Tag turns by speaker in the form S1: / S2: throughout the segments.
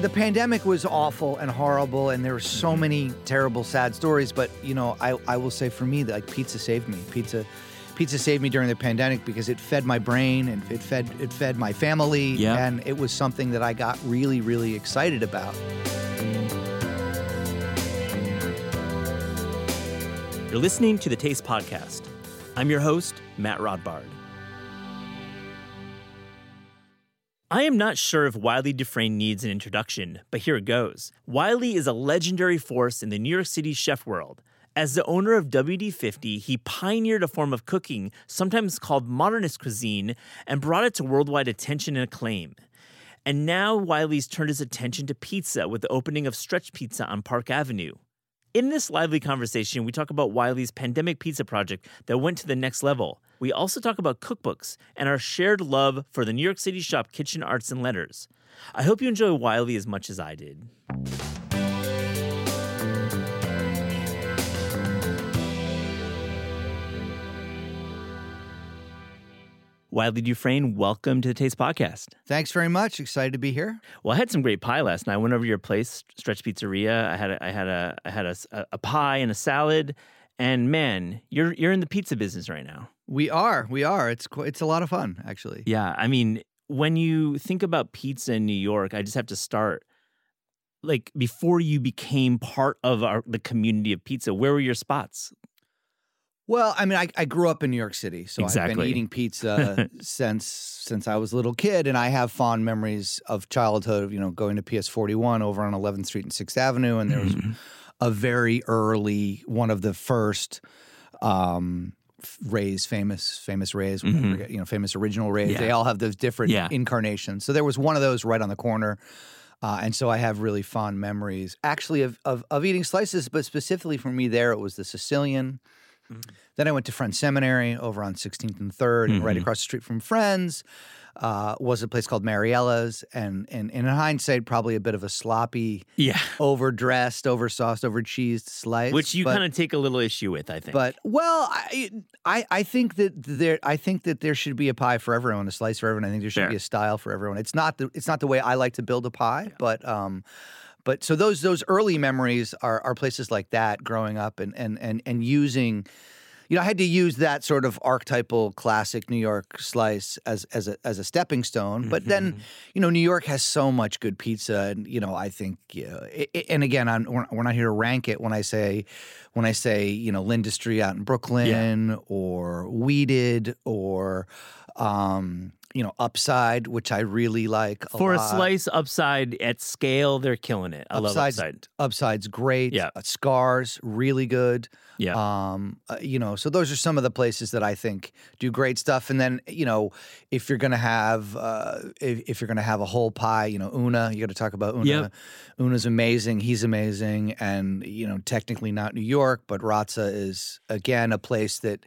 S1: the pandemic was awful and horrible, and there were so mm-hmm. many terrible, sad stories. But you know, I, I will say for me that like pizza saved me. Pizza, pizza saved me during the pandemic because it fed my brain and it fed it fed my family,
S2: Yeah.
S1: and it was something that I got really really excited about.
S2: You're listening to the Taste Podcast. I'm your host, Matt Rodbard. I am not sure if Wylie Dufresne needs an introduction, but here it goes. Wylie is a legendary force in the New York City chef world. As the owner of WD50, he pioneered a form of cooking, sometimes called modernist cuisine, and brought it to worldwide attention and acclaim. And now Wylie's turned his attention to pizza with the opening of Stretch Pizza on Park Avenue. In this lively conversation, we talk about Wylie's pandemic pizza project that went to the next level. We also talk about cookbooks and our shared love for the New York City shop Kitchen Arts and Letters. I hope you enjoy Wylie as much as I did. Wylie Dufresne, welcome to the Taste Podcast.
S1: Thanks very much. Excited to be here.
S2: Well, I had some great pie last night. I went over to your place, Stretch Pizzeria. I had a, I had a I had a, a pie and a salad, and man, you're you're in the pizza business right now.
S1: We are, we are. It's it's a lot of fun actually.
S2: Yeah, I mean, when you think about pizza in New York, I just have to start like before you became part of our the community of pizza. Where were your spots?
S1: Well, I mean, I, I grew up in New York City, so I've been eating pizza since since I was a little kid, and I have fond memories of childhood. You know, going to PS Forty One over on 11th Street and Sixth Avenue, and there was
S2: Mm-hmm.
S1: a very early one of the first um, Rays, famous famous Rays, whatever, you know, famous original Rays.
S2: Mm-hmm. Yeah.
S1: They all have those different
S2: Yeah.
S1: incarnations. So there was one of those right on the corner. Uh, and so I have really fond memories, actually, of, of of eating slices. But specifically for me, there it was the Sicilian. Then I went to Friends Seminary over on 16th and 3rd, and right
S2: Mhm.
S1: across the street from Friends uh, was a place called Mariella's. And, and, and in hindsight, probably a bit of a sloppy,
S2: Yeah,
S1: overdressed, oversauced, overcheesed slice.
S2: which you kind of take a little issue with, I think.
S1: But well, I, I I think that there I think that there should be a pie for everyone, a slice for everyone. I think there should
S2: Fair.
S1: be a style for everyone. It's not the it's not the way I like to build a pie, but um, but so those those early memories are are places like that growing up and and and and using. You know, I had to use that sort of archetypal classic New York slice as as a as a stepping stone. But then, you know, New York has so much good pizza, and you know, I think, you know, i i- and again, I'm, we're, we're not here to rank it when I say when I say you know L'Industrie out in Brooklyn or Weeded or um, you know Upside, which I really like a
S2: for a slice upside at scale, they're killing it. I love
S1: Upside's-
S2: upside.
S1: Upside's great.
S2: Yeah.
S1: Uh, Scarr's really good.
S2: Yeah.
S1: Um, uh, you know, so those are some of the places that I think do great stuff. And then, you know, if you're gonna have uh, if, if you're gonna have a whole pie, you know, Una, you got to talk about Una.
S2: Yep.
S1: Una's amazing. He's amazing, and you know, technically not New York, but Razza is again a place that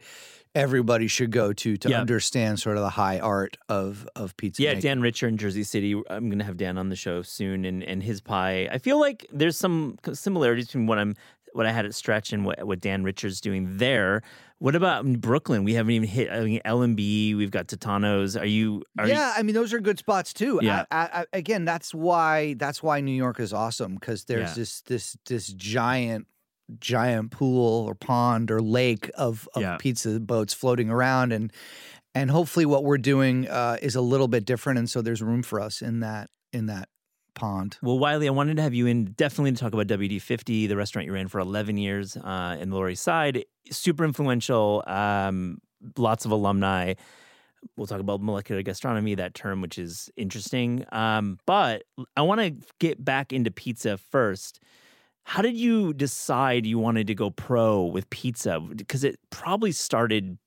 S1: everybody should go to to
S2: Yep.
S1: understand sort of the high art of of pizza.
S2: Yeah,
S1: making.
S2: Dan Richer in Jersey City. I'm going to have Dan on the show soon, and, and his pie. I feel like there's some similarities between what I'm what I had at Stretch and what, what Dan Richer's doing there. What about in Brooklyn? We haven't even hit I mean, L&B. We've got Totonno's. Are you? Are you-
S1: yeah, I mean those are good spots too.
S2: Yeah.
S1: I, I- again, that's why that's why New York is awesome because there's
S2: Yeah.
S1: this this this giant giant pool or pond or lake of, of
S2: Yeah.
S1: pizza boats floating around and and hopefully what we're doing uh, is a little bit different and so there's room for us in that in that pond.
S2: Well, Wylie, I wanted to have you in definitely to talk about WD50, the restaurant you ran for 11 years uh, in the Lower East Side. Super influential, um, lots of alumni. We'll talk about molecular gastronomy, that term, which is interesting. Um, but I want to get back into pizza first. How did you decide you wanted to go pro with pizza? Because it probably started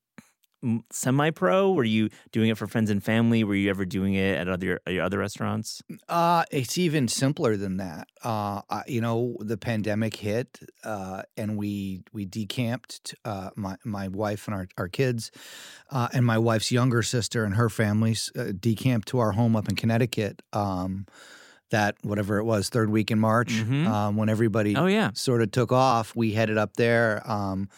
S2: semi pro. Were you doing it for friends and family? Were you ever doing it at other your other restaurants?
S1: Uh, it's even simpler than that. Uh, I, you know, the pandemic hit, uh, and we we decamped. Uh, my my wife and our our kids, uh, and my wife's younger sister and her families uh, decamped to our home up in Connecticut. Um, that whatever it was, third week in March,
S2: Mhm.
S1: um, when everybody
S2: Oh yeah.
S1: sort of took off, we headed up there. Um,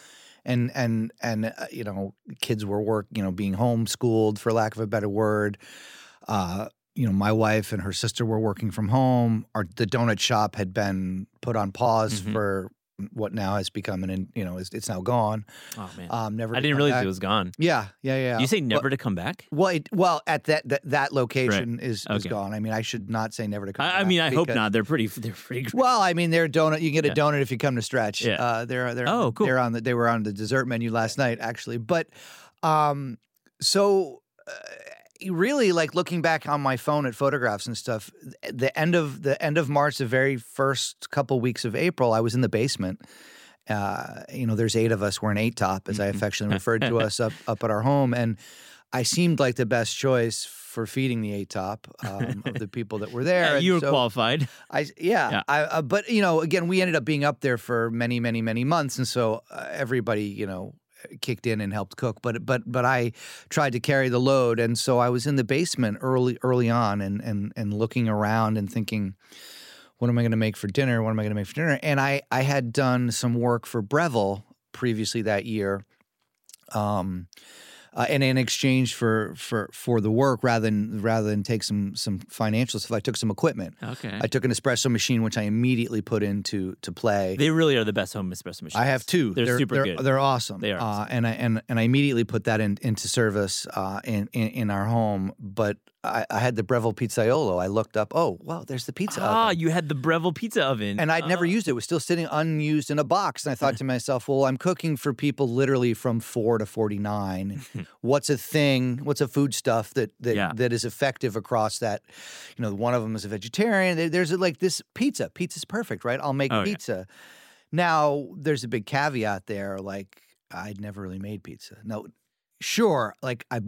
S1: and and and uh, you know, kids were work, you know, being homeschooled for lack of a better word. Uh, you know, my wife and her sister were working from home. Our the donut shop had been put on pause
S2: Mhm.
S1: for what now has become an, you know, it's, it's now gone.
S2: Oh man,
S1: Um, never.
S2: I didn't realize
S1: back.
S2: it was gone.
S1: Yeah, yeah, yeah.
S2: you say never to come back?
S1: well, it, well, at that that, that location is, is
S2: Okay.
S1: gone. I mean, I should not say never to come.
S2: I, I mean, I hope not. They're pretty. They're pretty. Great.
S1: Well, I mean, they're donut. You can get a
S2: Yeah.
S1: donut if you come to Stretch.
S2: Yeah.
S1: Uh, they're they're
S2: Oh, cool.
S1: They're on the they were on the dessert menu last night actually, but um, so. Uh, really like looking back on my phone at photographs and stuff the end of the end of march the very first couple weeks of april i was in the basement uh, you know there's eight of us we're an eight top as i
S2: Mhm.
S1: affectionately referred to us up up at our home and i seemed like the best choice for feeding the eight top um, of the people that were there
S2: Yeah, you were
S1: so-
S2: qualified.
S1: I yeah,
S2: Yeah.
S1: I uh, but you know again we ended up being up there for many many many months and so uh, everybody you know kicked in and helped cook but but but I tried to carry the load and so I was in the basement early early on and and and looking around and thinking what am I going to make for dinner? What am I going to make for dinner? And I I had done some work for Breville previously that year um uh, and in exchange for for for the work rather than rather than take some some financial stuff I took some equipment
S2: Okay.
S1: I took an espresso machine, which I immediately put into to play.
S2: they really are the best home espresso machines.
S1: I have two.
S2: They're, super
S1: they're,
S2: good.
S1: They're awesome.
S2: They are
S1: uh, and I and and I immediately put that in, into service uh, in, in in our home. But I, I had the Breville Pizzaiolo. I looked up. Oh, wow, there's the pizza
S2: ah,
S1: oven.
S2: you had the Breville pizza oven,
S1: And I'd never
S2: Ah.
S1: used it. It was still sitting unused in a box. And I thought to myself, well, I'm cooking for people literally from four to 49. What's a thing? What's a food stuff that that,
S2: Yeah.
S1: that is effective across that? You know, one of them is a vegetarian. There- There's like this pizza. Pizza's perfect, right? I'll make
S2: Oh, yeah.
S1: pizza. Now, there's a big caveat there. Like, I'd never really made pizza. No, sure. Like, I've,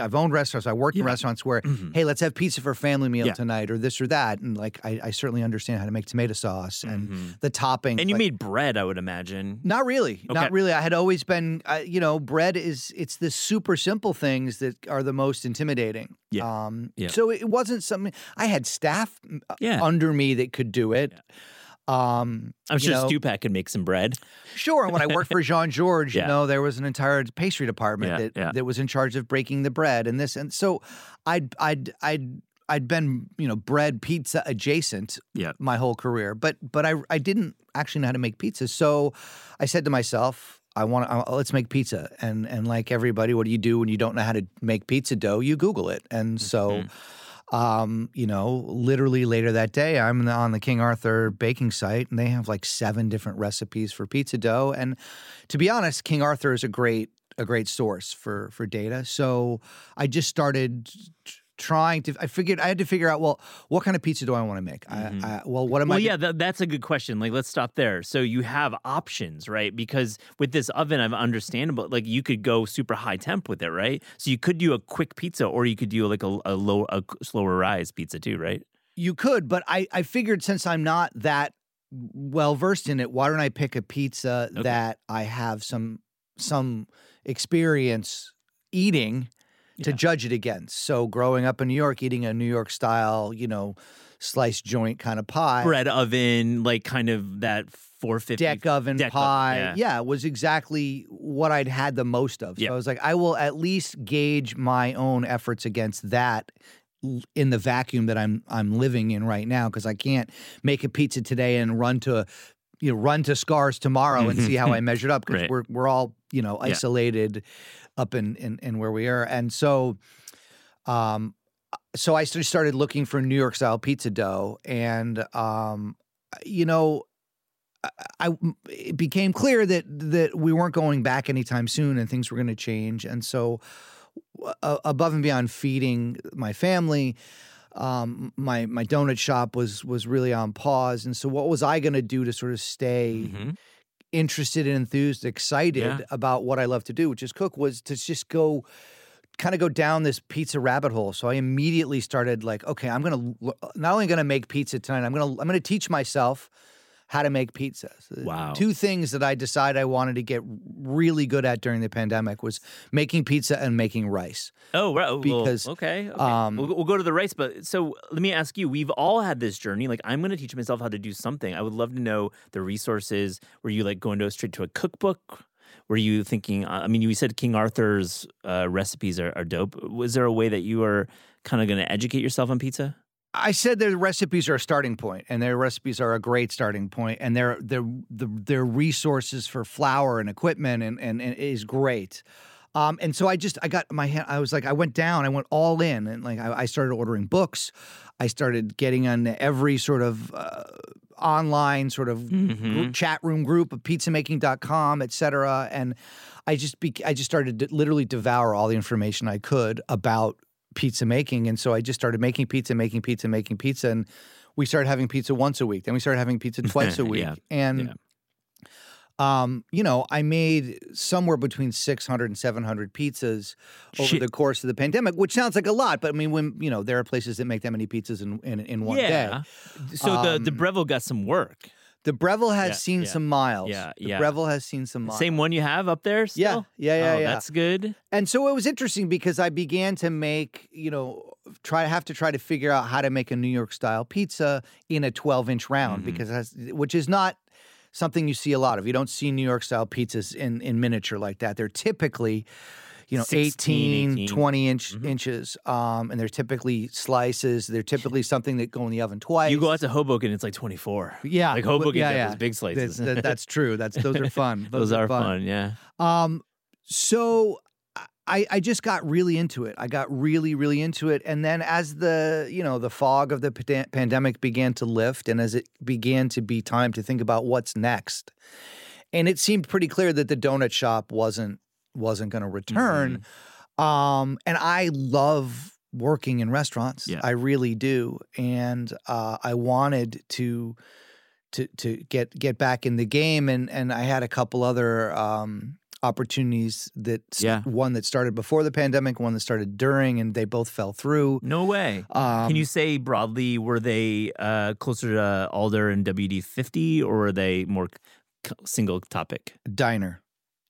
S1: I've owned restaurants. I worked in restaurants where
S2: Mhm.
S1: hey, let's have pizza for family meal
S2: Yeah.
S1: tonight or this or that. And like, I, I certainly understand how to make tomato sauce and
S2: Mhm.
S1: the topping.
S2: and you
S1: like-
S2: made bread, I would imagine.
S1: not really,
S2: Okay.
S1: not really. I had always been, uh, you know, bread is it's the super simple things that are the most intimidating.
S2: Yeah.
S1: Um,
S2: Yeah.
S1: So it wasn't something I had staff
S2: Yeah.
S1: under me that could do it. Um,
S2: I'm sure
S1: know,
S2: Stupak could make some bread.
S1: Sure. And when I worked for Jean Georges,
S2: Yeah.
S1: you know, there was an entire pastry department
S2: Yeah,
S1: that
S2: yeah.
S1: that was in charge of breaking the bread and this and so I'd I'd I'd I'd been you know bread pizza adjacent
S2: Yeah.
S1: my whole career, but but I I didn't actually know how to make pizza. So I said to myself. I want to. let's make pizza, and and like everybody, what do you do when you don't know how to make pizza dough? You Google it, and so
S2: Mm-hmm.
S1: Um, you know, literally later that day, I'm on the King Arthur baking site, and they have like seven different recipes for pizza dough. And to be honest, King Arthur is a great a great source for for data. So I just started trying to. I figured I had to figure out well, what kind of pizza do I want to make?
S2: Mhm.
S1: I, I, well, what am
S2: Well,
S1: I?
S2: Well, yeah, that, that's a good question. Like, let's stop there. So you have options, right? Because with this oven, I've understandable. Like, you could go super high temp with it, right? So you could do a quick pizza, or you could do like a, a low, a slower rise pizza too, right?
S1: You could, but I, I figured since I'm not that well versed in it, why don't I pick a pizza
S2: Okay.
S1: that I have some some experience eating to
S2: Yeah.
S1: judge it against. So growing up in New York, eating a New York style, you know, sliced joint kind of pie,
S2: Bread oven, like kind of that 450
S1: deck oven
S2: deck oven,
S1: pie,
S2: yeah.
S1: yeah. was exactly what I'd had the most of. So
S2: Yeah.
S1: I was like, I will at least gauge my own efforts against that in the vacuum that I'm I'm living in right now because I can't make a pizza today and run to you know run to Scarr's tomorrow and see how I mm-hmm. measured up because
S2: Right.
S1: we're we're all you know
S2: Yeah.
S1: Up in, in in where we are. And so um so I started looking for New York style pizza dough and um you know I, I it became clear that that we weren't going back anytime soon and things were going to change. And so uh, above and beyond feeding my family um, my my donut shop was was really on pause. And so what was I going to do to sort of stay
S2: Mhm.
S1: Interested and enthused excited
S2: Yeah.
S1: about what I love to do which is cook was to just go kind of go down this pizza rabbit hole so I immediately started like okay I'm going to not only going to make pizza tonight I'm going to I'm going to teach myself how to make pizzas.
S2: Wow.
S1: Two things that I decided I wanted to get really good at during the pandemic was making pizza and making rice.
S2: Oh, right. well,
S1: Because,
S2: okay, okay.
S1: um,
S2: we'll, we'll go to the rice, But so let me ask you: We've all had this journey. Like, I'm going to teach myself how to do something. I would love to know the resources. Were you like going to straight to a cookbook? were you thinking? uh, I mean, you said King Arthur's uh, recipes are, are dope. Was there a way that you were kind of going to educate yourself on pizza?
S1: I said their recipes are a starting point, and their recipes are a great starting point, and their their the, their resources for flour and equipment and, and, and is great. Um, and so I just I got my hand. I was like I went down. I went all in, and like I, I started ordering books. I started getting on every sort of uh, online sort of
S2: Mm-hmm.
S1: group, chat room group of pizzamaking.com, et cetera. And I just be, I just started to literally devour all the information I could about pizza making. And so I just started making pizza, making pizza, making pizza. And we started having pizza once a week. Then we started having pizza twice a week.
S2: Yeah,
S1: And
S2: yeah.
S1: um, you know, I made somewhere between 600 and 700 pizzas over
S2: Shit.
S1: the course of the pandemic, which sounds like a lot, but I mean, when, you know, there are places that make that many pizzas in, in, in one day.
S2: yeah. So the the
S1: Um,
S2: Breville got some work.
S1: The Breville has
S2: Yeah,
S1: seen
S2: yeah.
S1: some miles.
S2: Yeah,
S1: the
S2: yeah.
S1: Breville has seen some miles.
S2: Same one you have up there.
S1: Yeah,
S2: Still?
S1: yeah, yeah,
S2: Oh,
S1: yeah.
S2: That's good.
S1: And so it was interesting because I began to make, you know, try to have to try to figure out how to make a New York style pizza in a 12 inch round
S2: Mhm.
S1: because that's, which is not something you see a lot of. You don't see New York style pizzas in in miniature like that. They're typically you know
S2: 16,
S1: 18,
S2: 18.
S1: 20 inch
S2: Mhm.
S1: inches um and they're typically slices they're typically something that go in the oven twice
S2: You go out to Hoboken, it's like 24.
S1: yeah
S2: Like Hoboken
S1: yeah, yeah.
S2: those big slices.
S1: that's, that- that's true that's those are fun
S2: Those, are fun. Yeah.
S1: um, so I, I just got really into it. I got really, really into it. And then as the, you know, the fog of the pandemic began to lift and as it began to be time to think about what's next, and it seemed pretty clear that the donut shop wasn't wasn't going to return. Um, and I love working in restaurants.
S2: Yeah.
S1: I really do. And uh, I wanted to to to get get back in the game and and I had a couple other um opportunities that
S2: Yeah.
S1: one that started before the pandemic, one that started during and they both fell through.
S2: No way.
S1: Um,
S2: Can you say broadly, were they uh, closer to Alder and WD 50 or were they more single topic?
S1: diner?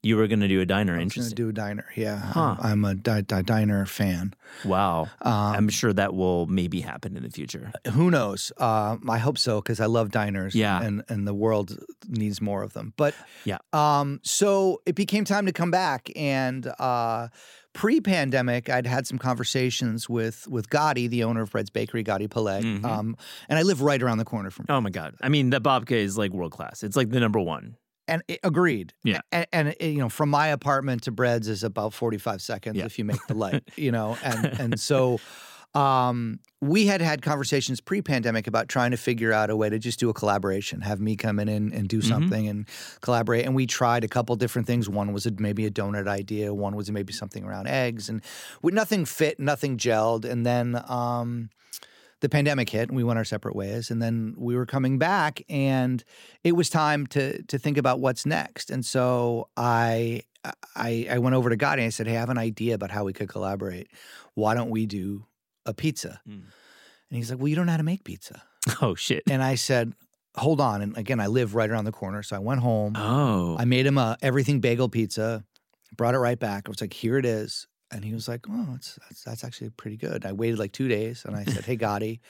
S2: You were going to do a diner.
S1: I
S2: Interesting.
S1: do a diner. Yeah,
S2: Huh.
S1: I'm a di- di- diner fan.
S2: wow.
S1: Um,
S2: I'm sure that will maybe happen in the future.
S1: who knows? Uh, I hope so because I love diners.
S2: Yeah.
S1: and and the world needs more of them. But
S2: Yeah.
S1: um, so it became time to come back, and uh, pre-pandemic, I'd had some conversations with with Gadi, the owner of Bread's Bakery, Gadi Peleg,
S2: Mhm.
S1: um, and I live right around the corner from.
S2: Oh my God. I mean, the babka is like world class. It's like the number one.
S1: And it, agreed.
S2: Yeah.
S1: and, and it, you know, from my apartment to Bread's is about forty-five seconds
S2: Yeah.
S1: if you make the light. you know, and and so. Um, we had had conversations pre-pandemic about trying to figure out a way to just do a collaboration, have me come in and, and do
S2: Mhm.
S1: something and collaborate. And we tried a couple different things. One was a, maybe a donut idea. One was maybe something around eggs, and we, nothing fit, nothing gelled. And then um, the pandemic hit, and we went our separate ways. And then we were coming back, and it was time to to think about what's next. And so I. I, I went over to Gadi and I said, Hey, I have an idea about how we could collaborate. Why don't we do a pizza?
S2: Mm.
S1: And he's like, Well, you don't know how to make pizza.
S2: Oh, shit.
S1: And I said, Hold on. And again, I live right around the corner. So I went home.
S2: Oh.
S1: I made him a everything bagel pizza, brought it right back. I was like, Here it is. And he was like, Oh, it's, that's, that's actually pretty good. I waited like two days and I said, Hey, Gadi,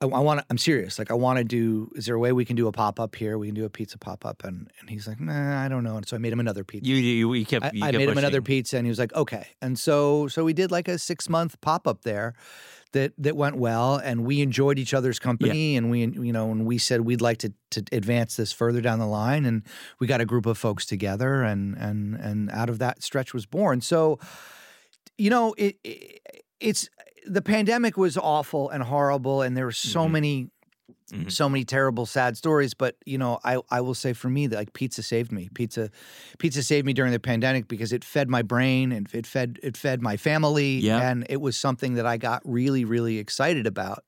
S1: I, I want I'm serious. Like, I want to do, is there a way we can do a pop up here? We can do a pizza pop up. And, and he's like, Nah, I don't know. And so I made him another pizza.
S2: you, you, you kept,
S1: I,
S2: you
S1: I
S2: kept
S1: made him another pizza, and he was like, "Okay." And so, so we did like a six month pop up there, that that went well, and we enjoyed each other's company, and we, you know, and we said we'd like to to advance this further down the line, and we got a group of folks together, and and and out of that stretch was born. So, you know, it, it it's the pandemic was awful and horrible, and there were so
S2: Mhm.
S1: many
S2: Mhm.
S1: so many terrible sad stories but you know i i will say for me that like pizza saved me pizza pizza saved me during the pandemic because it fed my brain and it fed it fed my family
S2: Yeah.
S1: and it was something that i got really really excited about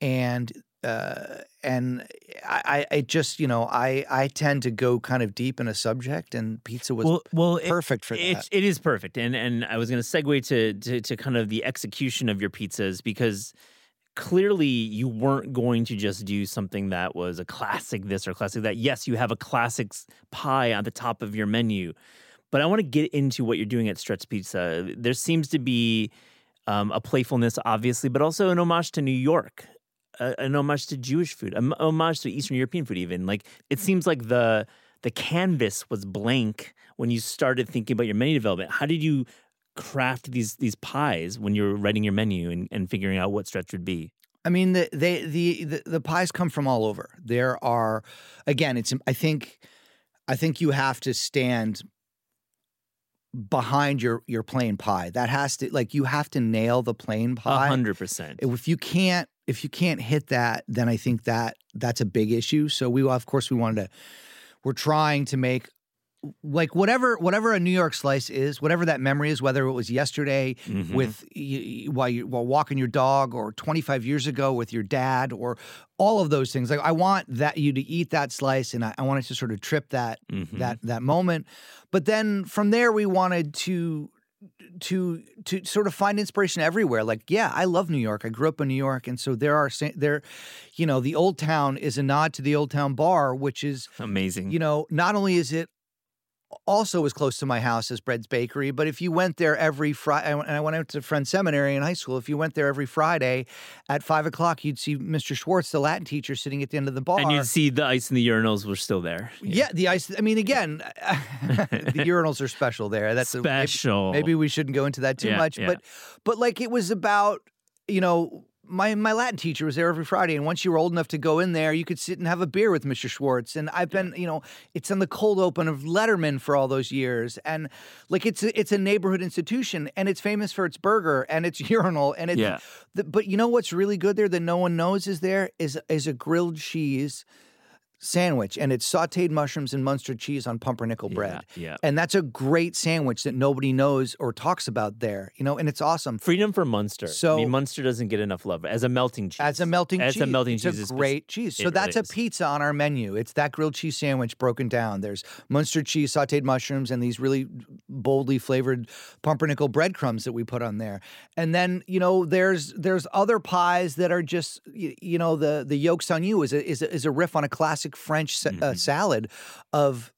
S1: and uh and i i just you know i i tend to go kind of deep in a subject and pizza was
S2: well, well, it-
S1: perfect for that
S2: It's, it is perfect, and and I was going to segue to, to to kind of the execution of your pizzas because clearly you weren't going to just do something that was a classic this or classic that. Yes, you have a classic pie on the top of your menu, but I want to get into what you're doing at Stretch Pizza. There seems to be um, a playfulness, obviously, but also an homage to New York. A- An homage to Jewish food, an homage to Eastern European food, even like it seems like the the canvas was blank when you started thinking about your menu development. How did you craft these these pies when you're writing your menu and, and figuring out what stretch would be?
S1: I mean, the, they the, the the pies come from all over. There are, again, it's I think, I think you have to stand behind your your plain pie. That has to like you have to nail the plain
S2: A
S1: pie.
S2: hundred percent.
S1: If you can't if you can't hit that, then I think that that's a big issue. So we of course we wanted to we're trying to make like whatever whatever a New York slice is, whatever that memory is, whether it was yesterday
S2: Mhm.
S1: with while you while walking your dog or 25 years ago with your dad or all of those things. Like I want that you to eat that slice and I, I wanted to sort of trip that
S2: Mhm.
S1: that that moment. But then from there we wanted to to to sort of find inspiration everywhere. Like, yeah, I love New York. I grew up in New York, and so there are there, you know, the Old Town is a nod to the Old Town Bar, which is
S2: amazing.
S1: you know, not only is it also as close to my house as Bread's Bakery, but if you went there every Friday, and I went out to Friend Seminary in high school, if you went there every Friday at five o'clock, you'd see Mr. Schwartz, the Latin teacher, sitting at the end of the bar.
S2: and you'd see the ice in the urinals were still there.
S1: yeah, the ice. I mean, again, the urinals are special there. That's a- maybe-
S2: special.
S1: maybe we shouldn't go into that too
S2: Yeah,
S1: much
S2: yeah.
S1: but but like it was about you know my my Latin teacher was there every Friday, and once you were old enough to go in there, you could sit and have a beer with Mr. Schwartz. And I've been, you know, it's in the cold open of Letterman for all those years, and like it's a, it's a neighborhood institution, and it's famous for its burger and its urinal, and it's.
S2: Yeah.
S1: The, but you know what's really good there that no one knows is there is is a grilled cheese sandwich, and it's sautéed mushrooms and Munster cheese on pumpernickel bread.
S2: Yeah.
S1: And that's a great sandwich that nobody knows or talks about there, you know, and it's awesome.
S2: Freedom for Munster. I
S1: So-
S2: mean, Munster doesn't get enough love as a melting cheese.
S1: As a melting
S2: As
S1: cheese.
S2: a melting
S1: it's
S2: cheese
S1: a great cheese. So that's
S2: really
S1: a pizza on our menu. It's that grilled cheese sandwich broken down. There's Munster cheese, sauteed mushrooms, and these really boldly flavored pumpernickel breadcrumbs that we put on there. And then, you know, there's there's other pies that are just you know, the the yolks on you is a is a, is a riff on a classic French sa- uh,
S2: Mhm.
S1: salad of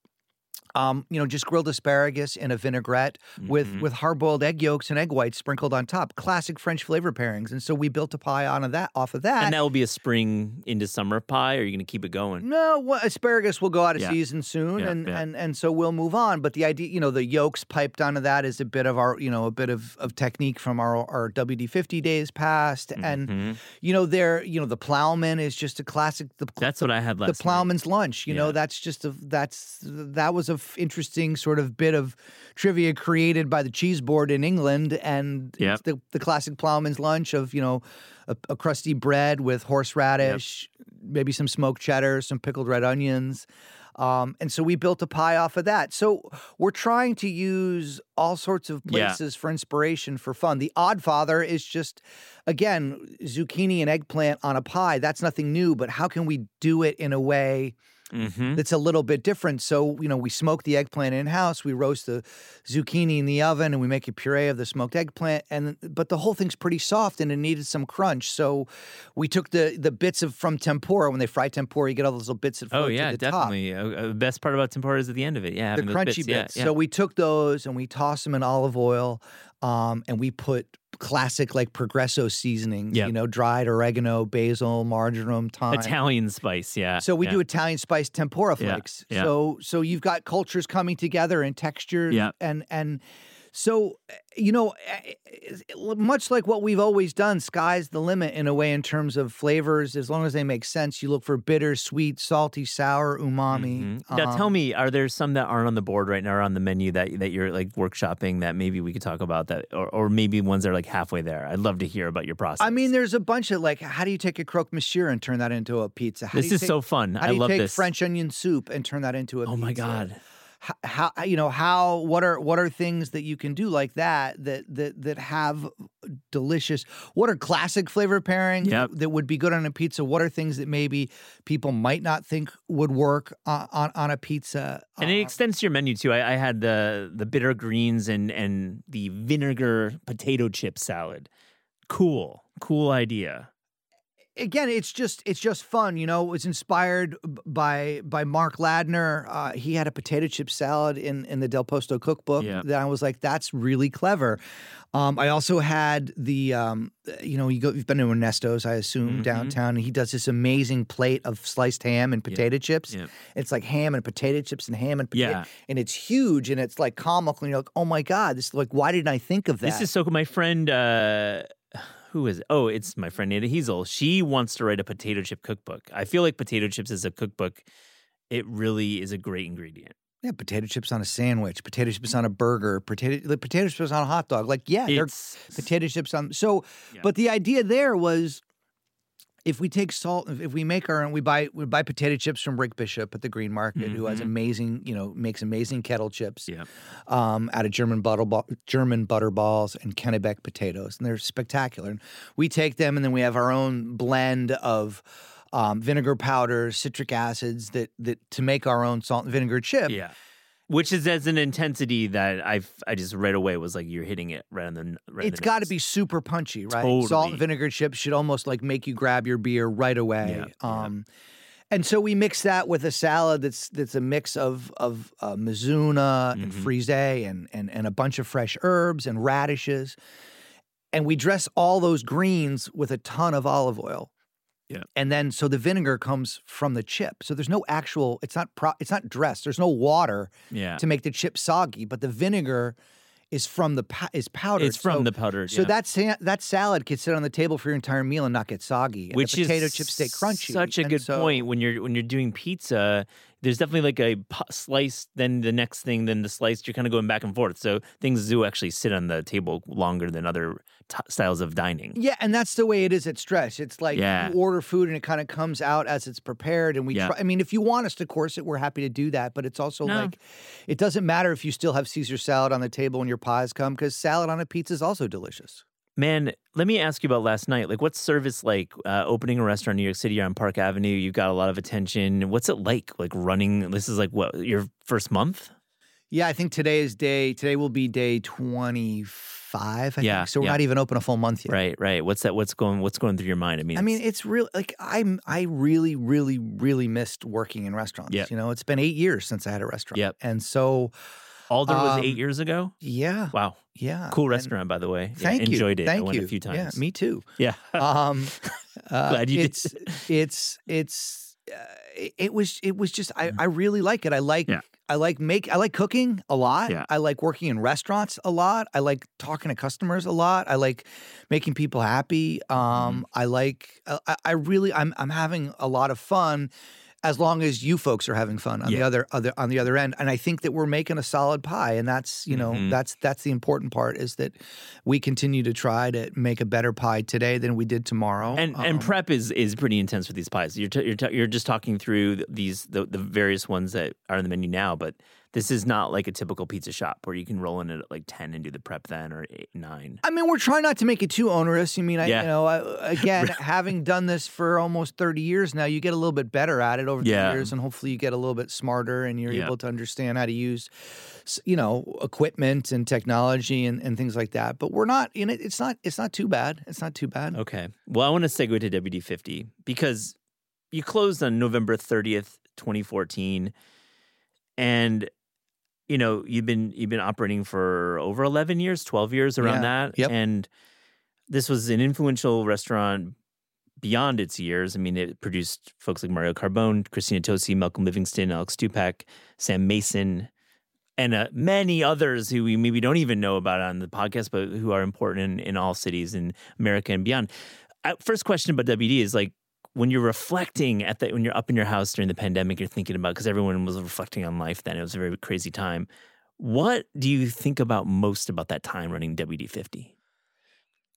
S1: um, you know, just grilled asparagus in a vinaigrette with
S2: Mhm.
S1: with hard boiled egg yolks and egg whites sprinkled on top. Classic French flavor pairings. And so we built a pie on of that off of that.
S2: And that will be a spring into summer pie, or are you going to keep it going?
S1: no, well, asparagus will go out of
S2: Yeah.
S1: season soon,
S2: Yeah,
S1: and,
S2: yeah.
S1: and and so we'll move on. But the idea, you know, the yolks piped onto that is a bit of our, you know, a bit of, of technique from our our WD fifty days past, and
S2: Mhm.
S1: you know, there, you know, the plowman is just a classic. The
S2: That's what I had
S1: the
S2: last. night.
S1: plowman's lunch. You know, that's just a that's that was a f- interesting sort of bit of trivia created by the cheese board in England, and
S2: Yep.
S1: the the classic plowman's lunch of you know a, a crusty bread with horseradish, maybe some smoked cheddar, some pickled red onions. Um, and so we built a pie off of that. So we're trying to use all sorts of
S2: Yeah.
S1: places for inspiration for fun. The Odd Father is just, again, zucchini and eggplant on a pie. That's nothing new, but how can we do it in a way
S2: Mhm.
S1: that's a little bit different. So, you know, we smoke the eggplant in house, we roast the zucchini in the oven, and we make a puree of the smoked eggplant. And but the whole thing's pretty soft and it needed some crunch. So we took the the bits of from tempura. When they fry tempura, you get all those little bits that float
S2: Oh
S1: to
S2: yeah,
S1: the top.
S2: definitely. Uh, uh, the best part about tempura is at the end of it. Yeah,
S1: The crunchy
S2: bits. Yeah, yeah.
S1: So we took those and we tossed them in olive oil, um, and we put classic like Progresso seasonings.
S2: Yep.
S1: You know, dried oregano, basil, marjoram, thyme.
S2: Italian spice. Yeah.
S1: So we
S2: yeah.
S1: do Italian spice tempura
S2: Yeah,
S1: flakes.
S2: yeah.
S1: So so you've got cultures coming together and textures
S2: Yeah.
S1: and and so eh, you know eh, eh, much like what we've always done sky's the limit in a way in terms of flavors as long as they make sense you look for bitter sweet salty sour umami
S2: Mhm. Now, tell
S1: um,
S2: me, are there some that aren't on the board right now or on the menu that that you're like workshopping that maybe we could talk about that, or, or maybe ones that are like halfway there? I'd love to hear about your process.
S1: I mean, there's a bunch of like, how do you take a croque monsieur and turn that into a pizza? How
S2: this is
S1: take,
S2: so fun.
S1: How
S2: I
S1: do you
S2: love
S1: take
S2: this.
S1: French onion soup and turn that into a
S2: oh my god.
S1: How, how you know how what are what are things that you can do like that that that that have delicious what are classic flavor pairings
S2: Yep.
S1: that would be good on a pizza what are things that maybe people might not think would work on on, on a pizza
S2: And it
S1: Uh,
S2: extends to your menu too. I, I had the the bitter greens and and the vinegar potato chip salad. Cool, cool idea.
S1: Again, it's just it's just fun. You know, it was inspired by by Mark Ladner. Uh, he had a potato chip salad in in the Del Posto cookbook
S2: Yeah.
S1: that I was like, that's really clever. Um, I also had the, um, you know, you go, you've been to Ernesto's, I assume,
S2: Mhm.
S1: downtown, and he does this amazing plate of sliced ham and potato chips.
S2: Yeah.
S1: It's like ham and potato chips and ham and potato,
S2: Yeah.
S1: and it's huge and it's like comical. And you're like, oh my god, this like, why didn't I think of that?
S2: This is so cool. My friend, uh, who is it? Oh, it's my friend Nada Heasel. She wants to write a potato chip cookbook. I feel like potato chips is a cookbook, it really is a great ingredient.
S1: yeah, potato chips on a sandwich, potato chips on a burger, potato the potato chips on a hot dog. Like, yeah, they're potato chips on. So,
S2: Yeah.
S1: but the idea there was, if we take salt, if we make our own, we buy we buy potato chips from Rick Bishop at the Green Market, who has
S2: Mhm.
S1: amazing, you know, makes amazing kettle chips.
S2: Yeah.
S1: Um, out of German butter ball, German butter balls and Kennebec potatoes, and they're spectacular. And we take them, and then we have our own blend of. Um, vinegar powder, citric acids that that to make our own salt and vinegar chip.
S2: yeah. Which is as an intensity that I I just right away was like you're hitting it right on the right.
S1: It's got to be super punchy, right? Salt and vinegar chips should almost like make you grab your beer right away.
S2: Yeah, yeah.
S1: Um, and so we mix that with a salad that's that's a mix of of uh, Mizuna and
S2: Mhm.
S1: frise and, and and a bunch of fresh herbs and radishes, and we dress all those greens with a ton of olive oil.
S2: Yeah.
S1: And then so the vinegar comes from the chip. So there's no actual it's not pro, it's not dressed. There's no water
S2: yeah.
S1: to make the chip soggy, but the vinegar is from the is powdered.
S2: It's from
S1: So-
S2: the powder.
S1: so
S2: yeah.
S1: that sa- that salad could sit on the table for your entire meal and not get soggy. And
S2: which
S1: potato chips stay crunchy.
S2: Such a
S1: And
S2: good
S1: so-
S2: point when you're when you're doing pizza. There's definitely like a slice, then the next thing, then the slice. You're kind of going back and forth. So things do actually sit on the table longer than other t- styles of dining.
S1: Yeah, and that's the way it is at Stretch. It's like
S2: Yeah.
S1: you order food and it kind of comes out as it's prepared. And we
S2: Yeah.
S1: try. I mean, if you want us to course it, we're happy to do that. But it's also
S2: No.
S1: like, it doesn't matter if you still have Caesar salad on the table when your pies come, because salad on a pizza is also delicious.
S2: Man, let me ask you about last night. Like, what's service like? Uh, opening a restaurant in New York City on Park Avenue, you've got a lot of attention. What's it like? Like running? This is like what your first month?
S1: Yeah, I think today is day. Today will be day twenty five. I
S2: Yeah,
S1: think. So we're
S2: yeah.
S1: not even open a full month yet.
S2: Right, right. What's that? What's going? What's going through your mind? I mean,
S1: I mean,
S2: it's-
S1: real. Like I'm, I really, really, really missed working in restaurants.
S2: Yep.
S1: You know, it's been eight years since I had a restaurant.
S2: Yep.
S1: And so,
S2: Alder was eight
S1: um,
S2: years ago.
S1: yeah,
S2: Wow,
S1: yeah.
S2: cool
S1: and
S2: restaurant, by the way. Yeah,
S1: Thank you.
S2: enjoyed it.
S1: Thank
S2: I went
S1: you.
S2: a few times.
S1: Yeah, me too.
S2: Yeah.
S1: Um, uh,
S2: Glad you did.
S1: it's, it's, it's, uh, it- was, it was just, I, I really like it. I like,
S2: Mm. Yeah.
S1: I like make, I like cooking a lot.
S2: Yeah.
S1: I like working in restaurants a lot. I like talking to customers a lot. I like making people happy.
S2: Mm-hmm.
S1: Um, I like, I, I really, I'm, I'm having a lot of fun. As long as you folks are having fun on the other, other on the other end, and I think that we're making a solid pie, and that's you know
S2: Mhm.
S1: that's that's the important part is that we continue to try to make a better pie today than we did tomorrow.
S2: and and
S1: Um,
S2: prep is is pretty intense for these pies. You're t- you're t- you're just talking through these the, the various ones that are on the menu now, but this is not like a typical pizza shop where you can roll in at like ten and do the prep then or eight, nine.
S1: I mean, we're trying not to make it too onerous. I mean, I,
S2: Yeah.
S1: you know, I, again, having done this for almost 30 years now, you get a little bit better at it over the
S2: Yeah.
S1: years, and hopefully you get a little bit smarter and you're
S2: Yeah.
S1: able to understand how to use, you know, equipment and technology and, and things like that. But we're not in it. It's not. It's not too bad. It's not too bad.
S2: Okay. Well, I want to segue to WD50 because you closed on November 30th, 2014. And you know, you've been you've been operating for over 11 years, 12 years around
S1: Yeah.
S2: that.
S1: Yep.
S2: And this was an influential restaurant beyond its years. I mean, it produced folks like Mario Carbone, Christina Tosi, Malcolm Livingston, Alex Stupak, Sam Mason, and uh, many others who we maybe don't even know about on the podcast, but who are important in, in all cities in America and beyond. Uh, first question about WD is like when you're reflecting at the when you're up in your house during the pandemic, you're thinking about because everyone was reflecting on life then. It was a very crazy time. What do you think about most about that time running WD fifty?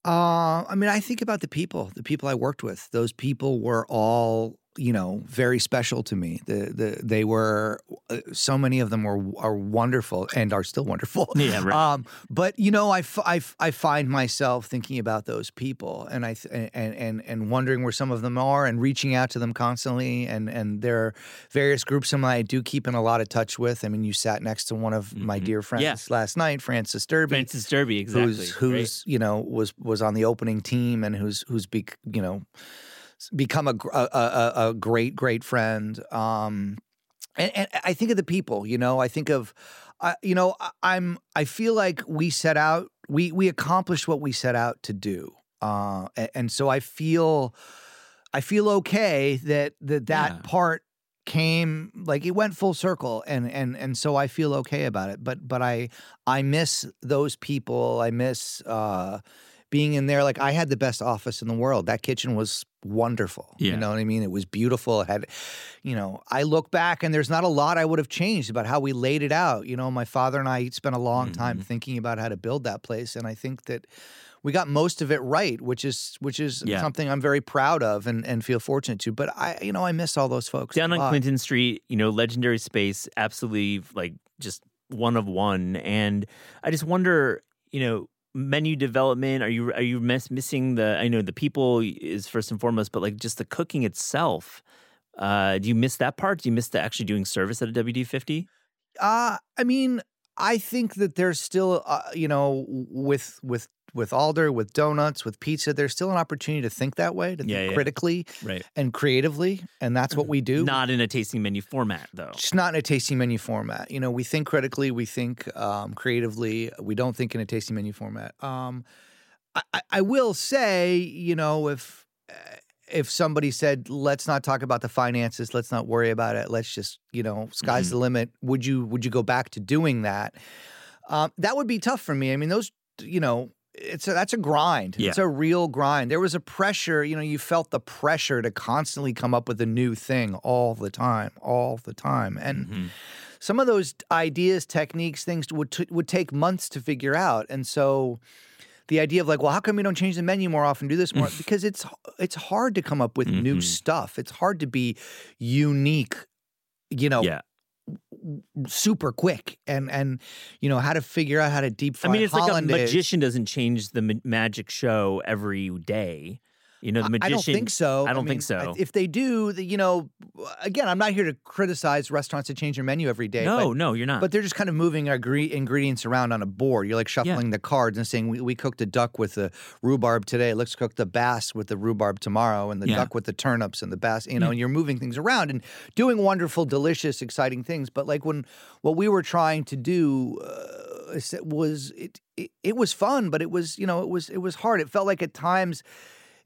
S1: Uh, I mean, I think about the people, the people I worked with. Those people were all, you know, very special to me. The the they were uh, so many of them were are wonderful and are still wonderful.
S2: Yeah, right.
S1: Um, but you know, I, f- I, f- I find myself thinking about those people and I th- and and and wondering where some of them are and reaching out to them constantly. And and there are various groups of them I do keep in a lot of touch with. I mean, you sat next to one of my
S2: Mhm.
S1: dear friends
S2: Yeah.
S1: last night, Francis Derby
S2: Francis Derby, exactly.
S1: who's who's you know was was on the opening team and who's who's be you know become a a, a, great great friend. Um, and, and I think of the people. You know, I think of, uh, you know, I- I'm. I feel like we set out. We we accomplished what we set out to do. Uh, a- and, so I feel, I feel okay that that that
S2: Yeah.
S1: part came like it went full circle and and and so I feel okay about it but but I I miss those people I miss uh being in there like I had the best office in the world that kitchen was wonderful
S2: Yeah.
S1: you know what I mean it was beautiful it had you know I look back and there's not a lot I would have changed about how we laid it out you know my father and I spent a long time
S2: Mhm.
S1: thinking about how to build that place and I think that we got most of it right, which is which is
S2: Yeah.
S1: something I'm very proud of and, and feel fortunate to. But I, you know, I miss all those folks.
S2: Down on. Clinton Street, you know, legendary space, absolutely like just one of one. And I just wonder, you know, menu development. Are you are you miss, missing the? I know the people is first and foremost, but like just the cooking itself. Uh, do you miss that part? Do you miss the actually doing service at a WD fifty?
S1: Uh, I mean, I think that there's still, uh, you know, with with with Alder, with donuts, with pizza, there's still an opportunity to think that way, to
S2: Yeah,
S1: think
S2: yeah.
S1: critically
S2: Right.
S1: and creatively, and that's what we do.
S2: Not in a tasting menu format, though.
S1: Just not in a tasting menu format. You know, we think critically, we think um, creatively. We don't think in a tasting menu format. Um, I, I- will say, you know, if uh, if somebody said, "Let's not talk about the finances. Let's not worry about it. Let's just, you know, sky's
S2: Mhm.
S1: the limit." Would you would you go back to doing that? Um, that would be tough for me. I mean, those, you know. It's a, that's a grind.
S2: Yeah.
S1: It's a real grind. There was a pressure, you know, you felt the pressure to constantly come up with a new thing all the time, all the time. And
S2: Mhm.
S1: some of those ideas, techniques, things would t- would take months to figure out. And so the idea of like, well, how come we don't change the menu more often, do this more? because it's it's hard to come up with new
S2: Mhm.
S1: stuff. It's hard to be unique, you know,
S2: Yeah.
S1: Super quick and and you know how to figure out how to deep fry
S2: I mean, it's like a magician doesn't change the ma- magic show every day. You know, the
S1: I-
S2: magician.
S1: I don't think so.
S2: I don't think
S1: mean,
S2: so.
S1: If they do, you know, again, I'm not here to criticize restaurants that change their menu every day.
S2: No,
S1: but
S2: no, you're not.
S1: But they're just kind of moving our ingredients around on a board. You're like shuffling the cards and saying, we, we cooked a duck with the rhubarb today. Let's cook the bass with the rhubarb tomorrow and the
S2: Yeah.
S1: duck with the turnips and the bass, you know,
S2: Yeah.
S1: and you're moving things around and doing wonderful, delicious, exciting things. But like when what we were trying to do uh, was, it, it, it was fun, but it was, you know, it was, it was hard. It felt like at times,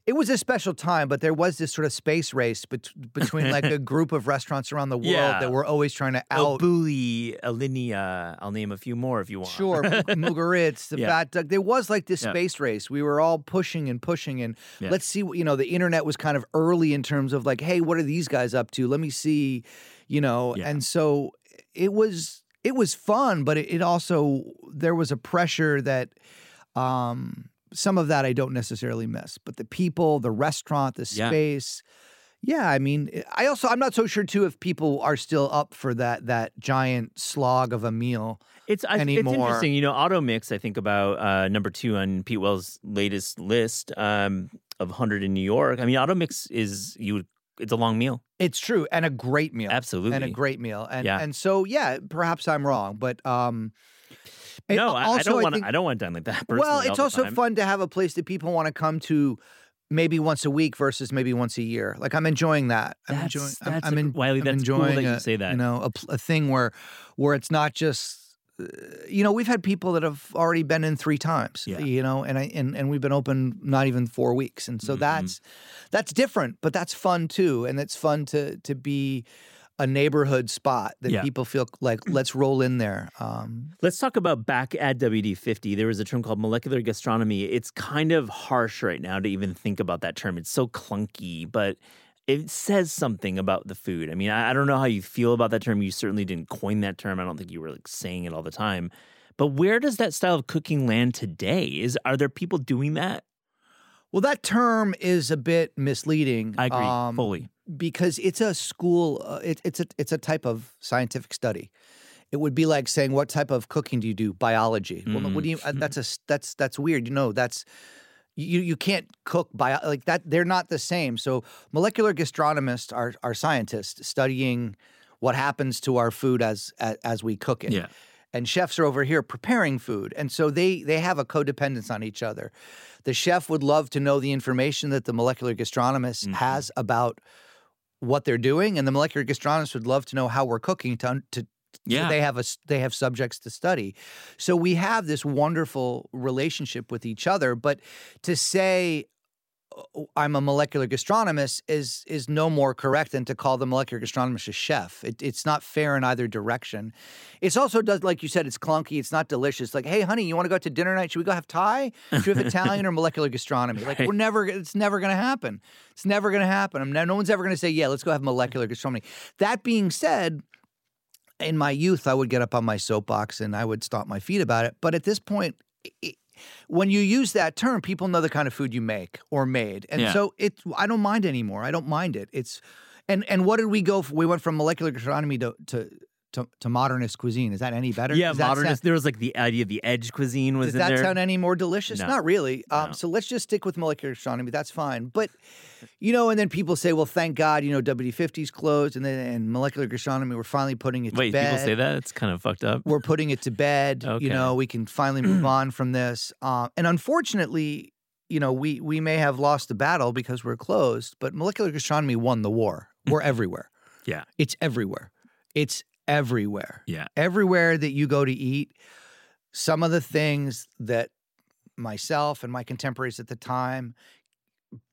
S1: it was a special time, but there was this sort of space race bet- between like a group of restaurants around the world
S2: Yeah.
S1: that were always trying to
S2: Oh,
S1: out
S2: elBulli, Alinea. I'll name a few more if you want.
S1: Sure, Mugaritz, the
S2: Yeah.
S1: Fat Duck. There was like this
S2: Yeah.
S1: space race. We were all pushing and pushing, and
S2: Yeah.
S1: let's see. You know, the internet was kind of early in terms of like, hey, what are these guys up to? Let me see. You know, and so it was it was fun, but it, it also there was a pressure that. um some of that I don't necessarily miss, but the people, the restaurant, the space, yeah. I mean, I also I'm not so sure too if people are still up for that that giant slog of a meal.
S2: It's I, it's interesting. You know, Atomix. I think about uh, number two on Pete Wells' latest list um, of 100 in New York. I mean, Atomix is you. would It's a long meal.
S1: It's true, and a great meal.
S2: Absolutely.
S1: and a great meal. And
S2: Yeah.
S1: and so yeah, perhaps I'm wrong, but um and
S2: no, I, I don't want.
S1: think-
S2: I don't want done like that.
S1: Well, it's also
S2: time.
S1: fun to have a place that people want to come to maybe once a week versus maybe once a year. Like I'm enjoying that. I'm
S2: That's-
S1: enjoying I'm,
S2: that's
S1: I'm,
S2: a-
S1: en-
S2: Wylie,
S1: I'm
S2: that's cool
S1: enjoying
S2: that you
S1: a,
S2: say that.
S1: You know, a, a thing where where it's not just uh, you know, we've had people that have already been in three times.
S2: Yeah.
S1: You know, and I and, and we've been open not even four weeks, and so
S2: Mhm.
S1: that's that's different, but that's fun too, and it's fun to to be a neighborhood spot that
S2: Yeah.
S1: people feel like let's roll in there. Um,
S2: Let's talk about back at WD50. There was a term called molecular gastronomy. It's kind of harsh right now to even think about that term. It's so clunky, but it says something about the food. I mean, I, I don't know how you feel about that term. You certainly didn't coin that term. I don't think you were like saying it all the time. But where does that style of cooking land today? Is are there people doing that?
S1: well, that term is a bit misleading.
S2: I agree
S1: um,
S2: fully.
S1: Because it's a school. Uh, it, it's a it's a type of scientific study. It would be like saying, "What type of cooking do you do?" Biology. Well, what do you? Uh,
S2: Mm.
S1: that's a that's that's weird. You know, that's you you can't cook bio like that. They're not the same. So molecular gastronomists are are scientists studying what happens to our food as as, as we cook it.
S2: Yeah.
S1: and chefs are over here preparing food and so they they have a codependence on each other the chef would love to know the information that the molecular gastronomist
S2: Mhm.
S1: has about what they're doing and the molecular gastronomists would love to know how we're cooking to, to so
S2: Yeah.
S1: they have a they have subjects to study so we have this wonderful relationship with each other but to say "Oh, I'm a molecular gastronomist is is no more correct than to call the molecular gastronomist a chef. It, it's not fair in either direction. It's also does like you said, it's clunky. It's not delicious. Like, hey, honey, you want to go out to dinner night? Should we go have Thai? Should we have Italian or molecular gastronomy? Like,
S2: Right.
S1: we're never. It's never going to happen. It's never going to happen. I'm no, no one's ever going to say, yeah, let's go have molecular gastronomy. That being said. In my youth, I would get up on my soapbox and I would stomp my feet about it. But at this point, it, when you use that term, people know the kind of food you make or made, and
S2: Yeah.
S1: so it. I don't mind anymore. I don't mind it. It's and and what did we go? For? We went from molecular gastronomy to to to, to modernist cuisine. Is that any better?
S2: yeah,
S1: Does
S2: modernist.
S1: sound-
S2: there was like the idea of the edge cuisine was
S1: does that
S2: there.
S1: sound any more delicious?
S2: No.
S1: Not really. Um,
S2: No.
S1: So let's just stick with molecular gastronomy. That's fine. But you know, and then people say, "Well, thank God, you know, WD-50's closed, and then and molecular gastronomy, we're finally putting it to
S2: Wait, people say that? It's kind of fucked up.
S1: we're putting it to bed.
S2: Okay.
S1: You know, we can finally move on from this. Um, and unfortunately, you know, we we may have lost the battle because we're closed, but molecular gastronomy won the war. We're everywhere.
S2: Yeah.
S1: It's everywhere. It's everywhere.
S2: Yeah.
S1: Everywhere that you go to eat, some of the things that myself and my contemporaries at the time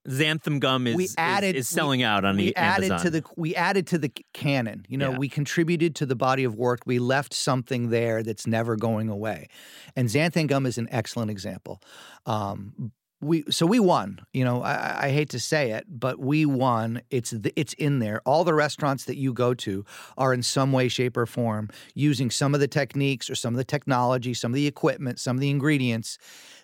S2: Xanthan gum is,
S1: We added-
S2: is, selling out on
S1: we
S2: the
S1: added to the we added to the canon you know
S2: Yeah.
S1: we contributed to the body of work we left something there that's never going away and xanthan gum is an excellent example um, we so we won you know I, I- hate to say it but we won it's the, it's in there all the restaurants that you go to are in some way shape or form using some of the techniques or some of the technology some of the equipment some of the ingredients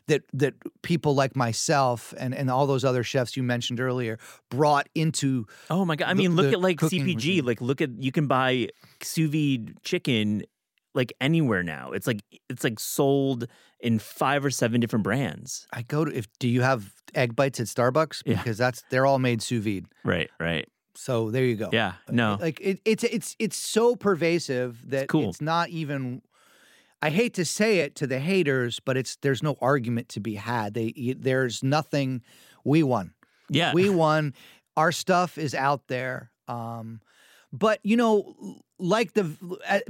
S1: that that people like myself and, and all those other chefs you mentioned earlier brought into
S2: Oh my god! I
S1: the-
S2: mean, look
S1: the
S2: at like CPG. Like, look at you can buy sous vide chicken like anywhere now. It's like it's like sold in five or seven different brands.
S1: I go to if do you have egg bites at Starbucks
S2: Yeah.
S1: because that's they're all made sous vide.
S2: Right, right.
S1: So there you go.
S2: Yeah, no.
S1: Like it, it's it's it's so pervasive that
S2: cool.
S1: it's not even. I hate to say it to the haters, but it's there's no argument to be had. They there's nothing. We won.
S2: Yeah,
S1: We won. Our stuff is out there. Um, but you know, like the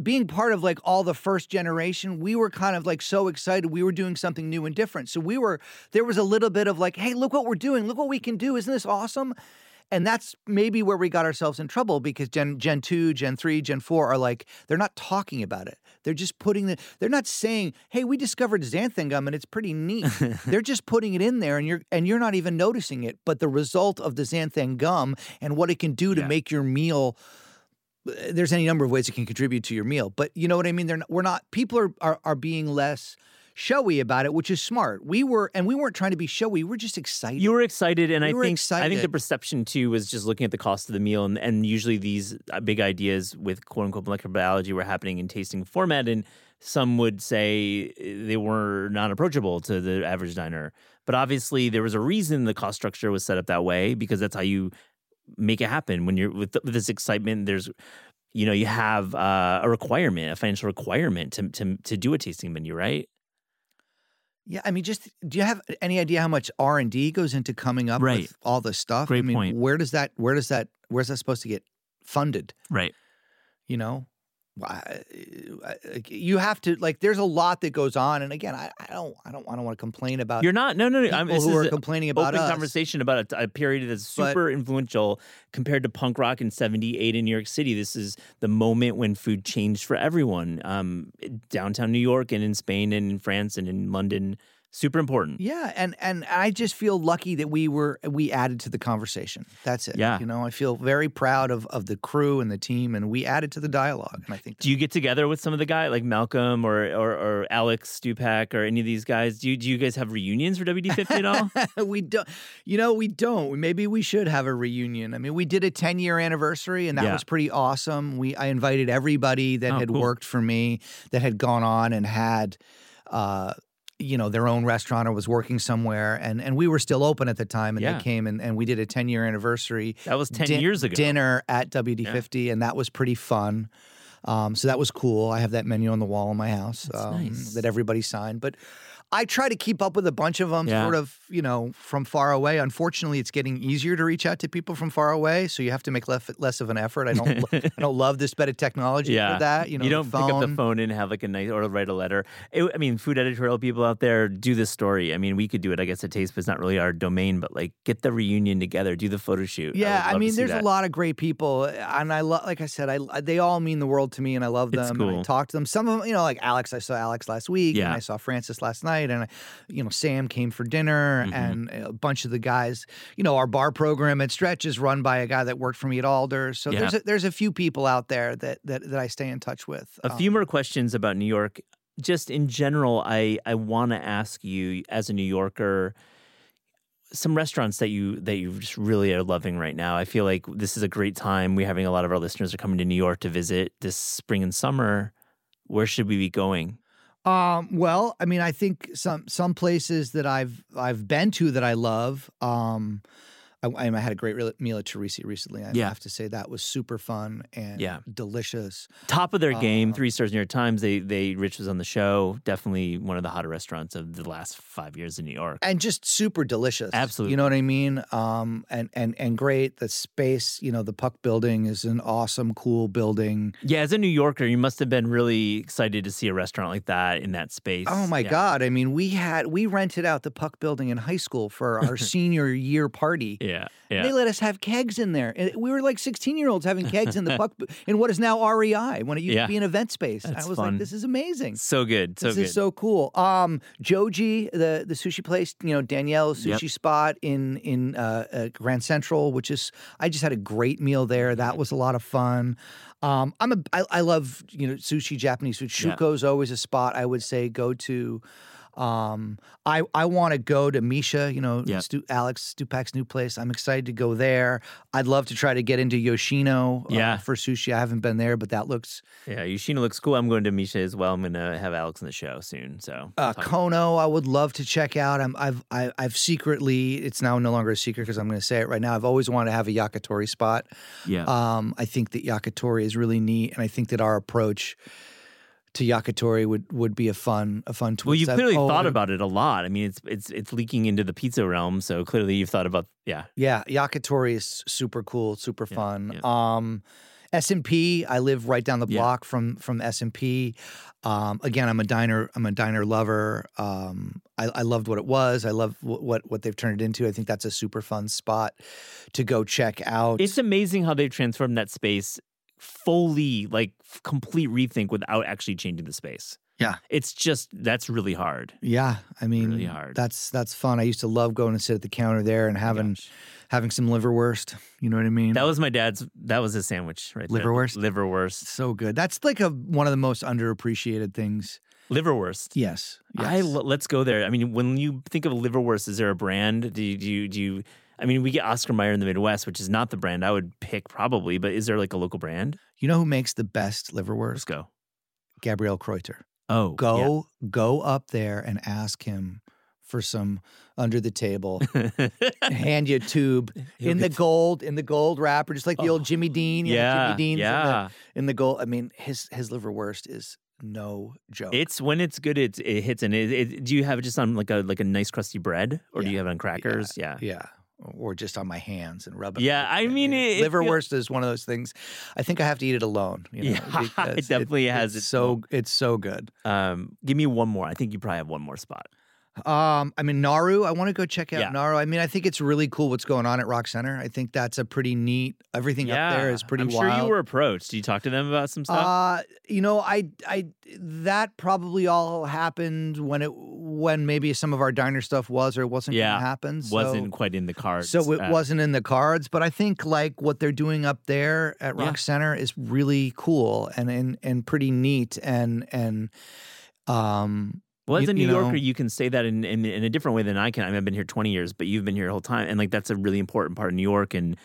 S1: being part of like all the first generation, we were kind of like so excited. We were doing something new and different. So we were there was a little bit of like, hey, look what we're doing. Look what we can do. Isn't this awesome? And that's maybe where we got ourselves in trouble because Gen Gen 2, Gen 3, Gen 4 are like they're not talking about it. They're just putting the they're not saying, "Hey, we discovered xanthan gum and it's pretty neat." they're just putting it in there and you're and you're not even noticing it, but the result of the xanthan gum and what it can do to
S2: Yeah.
S1: make your meal there's any number of ways it can contribute to your meal. But you know what I mean? They're not, we're not people are, are are being less showy about it, which is smart. We were and we weren't trying to be showy. We're just excited.
S2: You were excited, and
S1: We
S2: I think I think the perception too was just looking at the cost of the meal, and, and usually these uh, big ideas with quote unquote molecular biology were happening in tasting format, and some would say uh, they were not approachable to the average diner. But obviously, there was a reason the cost structure was set up that way because that's how you make it happen when you're with, with this excitement. There's you know you have uh, a requirement, a financial requirement to to to do a tasting menu, right?
S1: Yeah, I mean, just do you have any idea how much R and D goes into coming up
S2: Right.
S1: with all this stuff?
S2: Great
S1: I mean,
S2: point.
S1: Where does that? Where does that? Where's that supposed to get funded?
S2: Right.
S1: You know, you have to like. There's a lot that goes on, and again, I, I don't, I don't, I don't want to complain about
S2: You're not. No, no, no. I'm,
S1: who
S2: is
S1: are complaining about
S2: open
S1: us.
S2: conversation about a, a period that's
S1: But-
S2: super influential compared to punk rock in 78 in New York City. This is the moment when food changed for everyone. Um, downtown New York and in Spain and in France and in London. Super important.
S1: Yeah, and and I just feel lucky that we were we added to the conversation. That's it.
S2: Yeah.
S1: you know, I feel very proud of of the crew and the team, and we added to the dialogue. And I think
S2: Do you get together with some of the guys like Malcolm or, or, or Alex Stupak or any of these guys? Do you, do you guys have reunions for WD50 at all?
S1: we don't you know we don't maybe we should have a reunion i mean we did a 10 year anniversary and that
S2: Yeah.
S1: was pretty awesome we i invited everybody that
S2: Oh,
S1: had
S2: cool.
S1: worked for me that had gone on and had uh you know their own restaurant or was working somewhere and and we were still open at the time and
S2: Yeah.
S1: they came and, and we did a 10 year anniversary
S2: That was 10
S1: din-
S2: years ago.
S1: dinner at WD50 and that was pretty fun Um, so that was cool. I have that menu on the wall in my house um,
S2: nice.
S1: that everybody signed. But I try to keep up with a bunch of them,
S2: Yeah.
S1: sort of, you know, from far away. Unfortunately, it's getting easier to reach out to people from far away, so you have to make less, less of an effort. I don't, I don't love this bit of technology
S2: Yeah.
S1: for that. You know,
S2: you don't pick up the
S1: phone.
S2: and have like a nice or write a letter. It, I mean, food editorial people out there do this story. I mean, we could do it. I guess at Taste, but it's not really our domain. But like, get the reunion together, do the photo shoot.
S1: Yeah,
S2: would
S1: I, mean, there's
S2: that.
S1: a lot of great people, eh, and I love, like I said, I they all mean the world to me, and I love them.
S2: It's
S1: And I
S2: cool.
S1: talk to them. Some of them, you know, like Alex. I saw Alex last week, and
S2: Yeah.
S1: I saw Francis last night, and you know, Sam came for dinner,
S2: Mhm.
S1: and a bunch of the guys. You know, our bar program at Stretch is run by a guy that worked for me at Alder. So
S2: Yeah.
S1: there's a, there's a few people out there that that that I stay in touch with.
S2: A
S1: Um,
S2: few more questions about New York. Just in general, I I want to ask you as a New Yorker some restaurants that you that you just really are loving right now. I feel like this is a great time. We're having a lot of our listeners are coming to New York to visit this spring and summer. Where should we be going?
S1: Um, well, I mean, I think some some places that I've I've been to that I love. Um, I, I had a great re- meal at Torrisi recently. I
S2: Yeah.
S1: have to say that was super fun and
S2: Yeah.
S1: delicious.
S2: Top of their game,
S1: Uh,
S2: three stars New York Times. They they Rich was on the show. Definitely one of the hotter restaurants of the last five years in New York.
S1: and just super delicious.
S2: Absolutely.
S1: you know what I mean. Um, and and and great. The space, you know, the Puck Building is an awesome, cool building.
S2: Yeah, as a New Yorker, you must have been really excited to see a restaurant like that in that space.
S1: Oh my
S2: Yeah.
S1: God! I mean, we had we rented out the Puck Building in high school for our senior year party.
S2: Yeah, yeah.
S1: They let us have kegs in there. And We were like 16 year olds having kegs in the puck in what is now REI when it used
S2: Yeah.
S1: to be an event space.
S2: That's
S1: I was
S2: fun.
S1: like, this is amazing.
S2: so good, so
S1: this
S2: good.
S1: is so cool. Um, Joji, the the sushi place, you know Daniel's
S2: Yep.
S1: sushi spot in in uh, uh, Grand Central, which is I just had a great meal there. That was a lot of fun. Um, I'm a I, I love you know sushi, Japanese food.
S2: Yeah.
S1: Shuko's always a spot I would say go to. Um, I I want to go to Mischa, you know. Stu, Alex Stupak's new place. I'm excited to go there. I'd love to try to get into Yoshino uh,
S2: Yeah.
S1: for sushi. I haven't been there, but that looks
S2: yeah, Yoshino looks cool. I'm going to Mischa as well. I'm going to have Alex in the show soon. So
S1: Uh, Kono, I would love to check out. I'm, I've, I, I've secretly, it's now no longer a secret because I'm going to say it right now. I've always wanted to have a yakitori spot.
S2: yeah,
S1: Um, I think that yakitori is really neat, and I think that our approach to yakitori would, would be a fun, a fun twist.
S2: well, you've
S1: I've
S2: clearly thought about it a lot. I mean, it's it's it's leaking into the pizza realm. So clearly, you've thought about yeah,
S1: Yeah, yakitori is super cool, super
S2: Yeah,
S1: fun.
S2: yeah.
S1: Um, S and P, I live right down the
S2: Yeah.
S1: block from from S and P. Um, again, I'm a diner. I'm a diner lover. Um, I, I loved what it was. I love what, what what they've turned it into. I think that's a super fun spot to go check out.
S2: it's amazing how they've transformed that space fully, like complete rethink without actually changing the space.
S1: Yeah.
S2: it's just that's really hard.
S1: yeah, I mean,
S2: Really hard.
S1: that's that's fun. I used to love going and sit at the counter there and having
S2: Gosh.
S1: having some liverwurst. You know what I mean?
S2: That was my dad's. That was his sandwich right there.
S1: Liverwurst?
S2: Liverwurst.
S1: so good. That's like a one of the most underappreciated things.
S2: Liverwurst.
S1: Yes. Yes.
S2: lo- let's go there. I mean, when you think of liverwurst, is there a brand? Do you, do you do you? I mean, we get Oscar Mayer in the Midwest, which is not the brand I would pick probably, but is there like a local brand?
S1: You know who makes the best
S2: Let's
S1: liverwurst?
S2: go.
S1: Gabriel Kreuther.
S2: Oh,
S1: Go go up there and ask him for some under the table. Hand you a tube
S2: He'll
S1: in the gold in the gold wrapper, just like the
S2: Oh,
S1: old Jimmy Dean.
S2: yeah,
S1: Jimmy Dean's
S2: yeah.
S1: in the, in the gold. I mean, his his liverwurst is no joke.
S2: It's when it's good, it it hits. And it, it, do you have it just on like a like a nice crusty bread, or do you have it on crackers? Yeah.
S1: yeah. Or just on my hands and rub it.
S2: Yeah, I mean, it- it
S1: liverwurst is one of those things. I think I have to eat it alone. You know,
S2: Yeah, it definitely has
S1: It's
S2: its
S1: so it's so good.
S2: Um, give me one more. I think you probably have one more spot.
S1: Um, I mean Naru. I want to go check out
S2: Yeah.
S1: Naru. I mean, I think it's really cool what's going on at Rock Center. I think that's a pretty neat. Everything up there is pretty
S2: I'm
S1: wild.
S2: sure you were approached. Did you talk to them about some stuff?
S1: Uh, you know, I, I, that probably all happened when it, when maybe some of our diner stuff was or wasn't
S2: Yeah,
S1: going to happen. So,
S2: Wasn't quite in the cards.
S1: so it
S2: Uh,
S1: wasn't in the cards. But I think like what they're doing up there at Rock
S2: Yeah.
S1: Center is really cool and and and pretty neat and and um
S2: Well, as a New
S1: you know-
S2: Yorker, you can say that in, in in a different way than I can. I mean, I've been here 20 years, but you've been here the whole time, and like that's a really important part of New York, and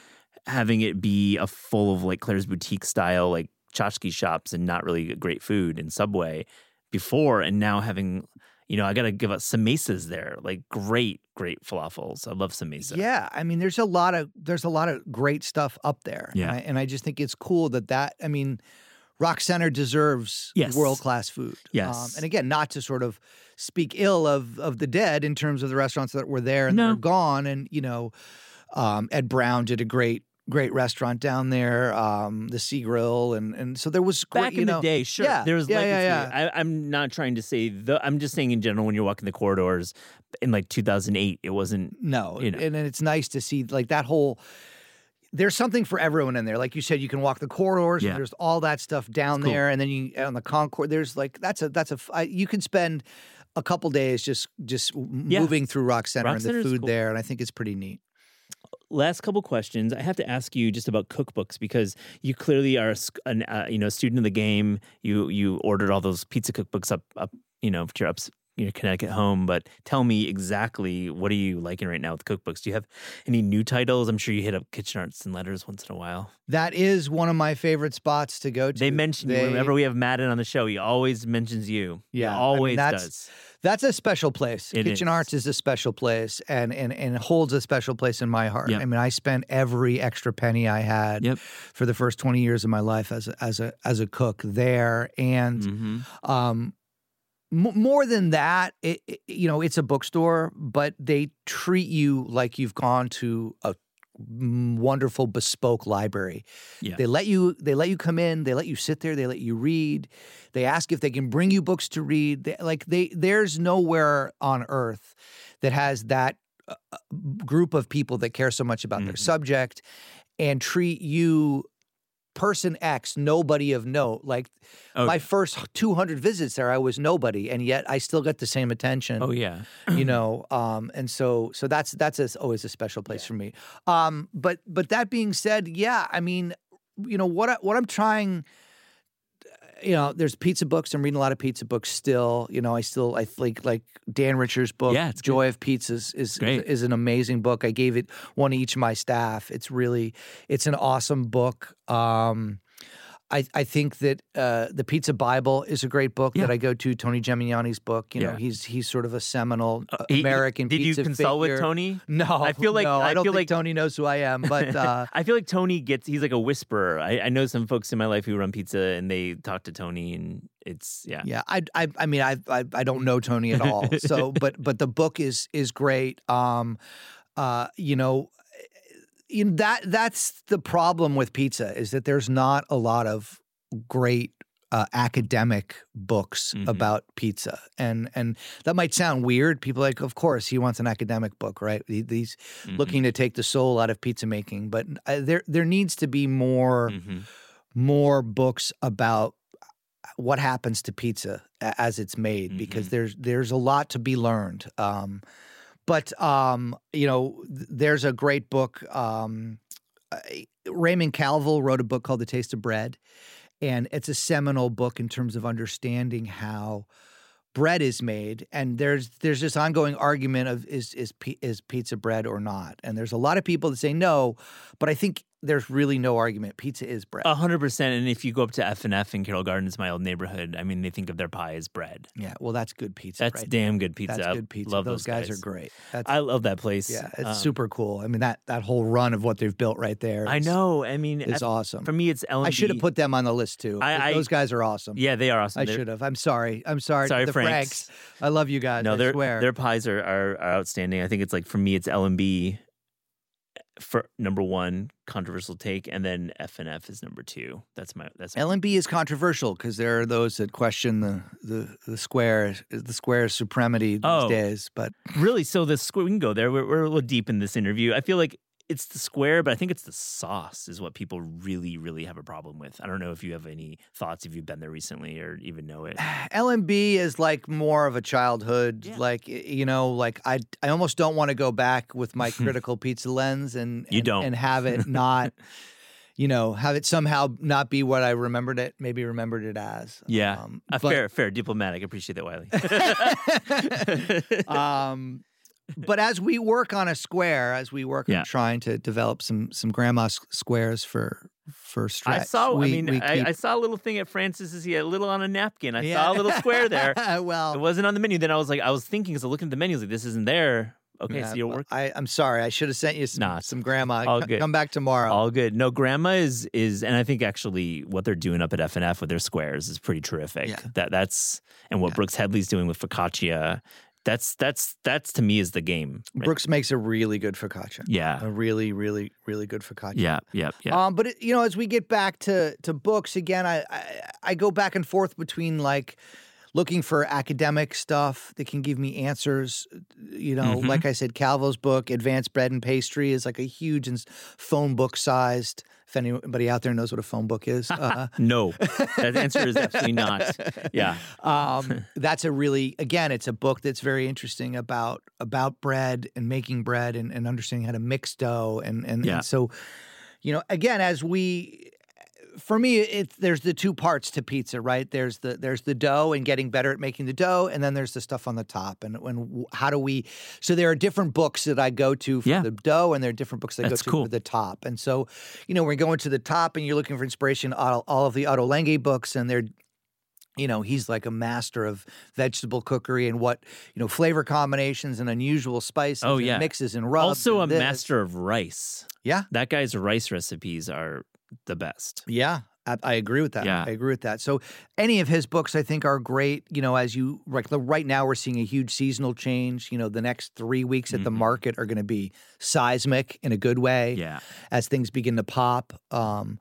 S2: having it be a full of like Claire's boutique style, like tchotchke shops, and not really great food and Subway before, and now having, you know, I got to give up some mesas there, like great, great falafels. I love some mesa.
S1: Yeah, I mean, there's a lot of there's a lot of great stuff up there.
S2: Yeah.
S1: and I, and I just think it's cool that that I mean, Rock Center deserves
S2: Yes.
S1: world class food. Um,
S2: Yes.
S1: and again, not to sort of speak ill of of the dead in terms of the restaurants that were there and
S2: No.
S1: they're gone. And you know, um, Ed Brown did a great great restaurant down there, um, the Sea Grill, and and so there was great,
S2: Back
S1: you
S2: in
S1: know,
S2: the day, sure,
S1: yeah,
S2: there was
S1: yeah,
S2: legacy.
S1: yeah, yeah.
S2: I, I'm not trying to say the. I'm just saying in general when you're walking the corridors in like 2008, it wasn't.
S1: No,
S2: you know.
S1: and, and it's nice to see like that whole. There's something for everyone in there. Like you said, you can walk the corridors.
S2: Yeah.
S1: There's all that stuff down
S2: cool.
S1: there, and then you on the concourse. There's like that's a that's a I, you can spend a couple days just just
S2: Yeah.
S1: moving through Rock Center
S2: Rock
S1: and the food
S2: cool.
S1: there, and I think it's pretty neat.
S2: Last couple questions. I have to ask you just about cookbooks because you clearly are a, an, uh, you know student of the game. You you ordered all those pizza cookbooks up up you know to your ups you know Connecticut home. But tell me exactly what are you liking right now with cookbooks? Do you have any new titles? I'm sure you hit up Kitchen Arts and Letters once in a while.
S1: That is one of my favorite spots to go to.
S2: They mention you
S1: They-
S2: whenever we have Madden on the show. He always mentions you. He
S1: Yeah, I mean,
S2: always
S1: that's-
S2: does.
S1: That's a special place.
S2: It
S1: Kitchen
S2: is.
S1: Arts is a special place and, and and holds a special place in my heart.
S2: Yep.
S1: I mean, I spent every extra penny I had
S2: Yep.
S1: for the first 20 years of my life as a, as a as a cook there and
S2: hmm
S1: um more than that, it, it- you know, it's a bookstore, but they treat you like you've gone to a mm, wonderful bespoke library.
S2: Yeah.
S1: They let you they let you come in, they let you sit there, they let you read. They ask if they can bring you books to read. They, like they there's nowhere on earth that has that uh, uh, group of people that care so much about their
S2: Mhm.
S1: subject and treat you person X, nobody of note. Like
S2: Oh,
S1: my first 200 visits there, I was nobody, and yet I still get the same attention.
S2: oh yeah.
S1: You know, um, and so so that's that's a, always a special place for me. Um, but but that being said, yeah, I mean, you know what I, what I'm trying. You know, there's pizza books. I'm reading a lot of pizza books still. You know, I still I think like Dan Richer's book,
S2: Yeah.
S1: Joy of Pizzas, is
S2: Great.
S1: is an amazing book. I gave it one to each of my staff. It's really it's an awesome book. Um, I, I think that uh, the Pizza Bible is a great book
S2: Yeah.
S1: that I go to. Tony Gemignani's book. You know,
S2: Yeah.
S1: he's he's sort of a seminal uh,
S2: He- he-
S1: American
S2: Did you consult
S1: figure.
S2: with Tony?
S1: No,
S2: I feel like-
S1: no, I,
S2: I
S1: don't
S2: feel
S1: think
S2: like-
S1: Tony knows who I am. But uh,
S2: I feel like Tony gets he's like a whisperer. I, I know some folks in my life who run pizza and they talk to Tony and it's yeah.
S1: yeah, I, I I mean I, I I don't know Tony at all. So, but but the book is is great. Um, uh, you know, you know, that that's the problem with pizza is that there's not a lot of great uh, academic books
S2: Mhm.
S1: about pizza, and and that might sound weird. People are like, of course, he wants an academic book, right? He, he's
S2: Mhm.
S1: looking to take the soul out of pizza making, but uh, there there needs to be more
S2: Mhm.
S1: more books about what happens to pizza as it's made because
S2: Mhm.
S1: there's there's a lot to be learned. Um, but um, you know, th- there's a great book. Um, uh, Raymond Calvel wrote a book called The Taste of Bread, and it's a seminal book in terms of understanding how bread is made. And there's there's this ongoing argument of is is is pizza bread or not? And there's a lot of people that say no, but I think there's really no argument. Pizza is bread.
S2: A hundred percent. And if you go up to F and F in Carroll Gardens, my old neighborhood, I mean, they think of their pie as bread.
S1: yeah, well, that's good pizza.
S2: That's
S1: right
S2: damn good pizza.
S1: That's good pizza.
S2: Love
S1: those, guys, are great. That's
S2: I love that place.
S1: yeah, it's
S2: Um,
S1: super cool. I mean that that whole run of what they've built right there.
S2: I know. I mean, it's
S1: awesome.
S2: for me, it's Ellen.
S1: I should have put them on the list too.
S2: I- I-
S1: those guys are awesome.
S2: Yeah, they are awesome.
S1: I should have. I'm sorry. I'm sorry.
S2: Sorry,
S1: the
S2: Franks.
S1: I love you guys.
S2: No,
S1: I swear.
S2: their pies are, are are outstanding. I think it's like for me, it's L and B for number one controversial take, and then F and F is number two. That's my that's my,
S1: LNB is controversial because there are those that question the the the square the square's supremacy these
S2: Oh.
S1: days. But
S2: really. So the square, we can go there. We're, we're a little deep in this interview. I feel like it's the square, but I think it's the sauce is what people really really have a problem with. I don't know if you have any thoughts if you've been there recently or even know it.
S1: LMB is like more of a childhood.
S2: Yeah.
S1: Like you know, like I I almost don't want to go back with my critical pizza lens and
S2: You don't.
S1: and have it not. You know, have it somehow not be what I remembered it, maybe remembered it as.
S2: Yeah,
S1: Um,
S2: Uh,
S1: but-
S2: fair, fair, diplomatic. Appreciate that, Wylie.
S1: um, but as we work on a square, as we work
S2: Yeah.
S1: on trying to develop some some grandma squares for for stretch,
S2: I saw.
S1: we,
S2: I mean,
S1: we
S2: I, I saw a little thing at Francis's. He had a little on a napkin. I
S1: Yeah.
S2: saw a little square there.
S1: well, It
S2: wasn't on the menu. Then I was like, I was thinking, because I was looking at the menu, I was like, this isn't there. okay.
S1: Yeah,
S2: so you'll
S1: well. I, I'm sorry. I should have sent you some,
S2: Nah,
S1: some grandma.
S2: all good.
S1: Come back tomorrow.
S2: All good. No, grandma is is, and I think actually what they're doing up at FNF with their squares is pretty terrific.
S1: Yeah.
S2: That that's and what
S1: Yeah.
S2: Brooks Headley's doing with focaccia. That's that's that's to me is the game. right?
S1: Brooks makes a really good focaccia.
S2: Yeah.
S1: A really, really, really good focaccia.
S2: Yeah. Yeah. Yeah.
S1: Um, but it, you know, as we get back to to books again, I, I I go back and forth between like looking for academic stuff that can give me answers. You know,
S2: Mhm.
S1: like I said, Calvel's book, Advanced Bread and Pastry, is like a huge and phone book sized. If anybody out there knows what a phone book is, uh,
S2: no, that answer is absolutely not. Yeah.
S1: um, that's a really again, it's a book that's very interesting about about bread and making bread and, and understanding how to mix dough and and,
S2: Yeah.
S1: and so, you know, again, as we. For me, it's there's the two parts to pizza, right? There's the there's the dough and getting better at making the dough, and then there's the stuff on the top. And when how do we? So there are different books that I go to for
S2: Yeah.
S1: the dough, and there are different books that
S2: That's
S1: go to
S2: cool.
S1: for the top. And so, you know, we're going to the top, and you're looking for inspiration. All, all of the Otto books, and they're you know he's like a master of vegetable cookery and what you know flavor combinations and unusual spices
S2: Oh,
S1: and
S2: yeah.
S1: mixes and rubs
S2: also a
S1: this.
S2: master of rice.
S1: yeah
S2: That guy's rice recipes are the best.
S1: yeah I, I agree with that
S2: Yeah.
S1: i agree with that so any of his books i think are great you know as you like the- right now we're seeing a huge seasonal change you know the next three weeks at the
S2: Mhm.
S1: market are going to be seismic in a good way
S2: Yeah.
S1: as things begin to pop. Um,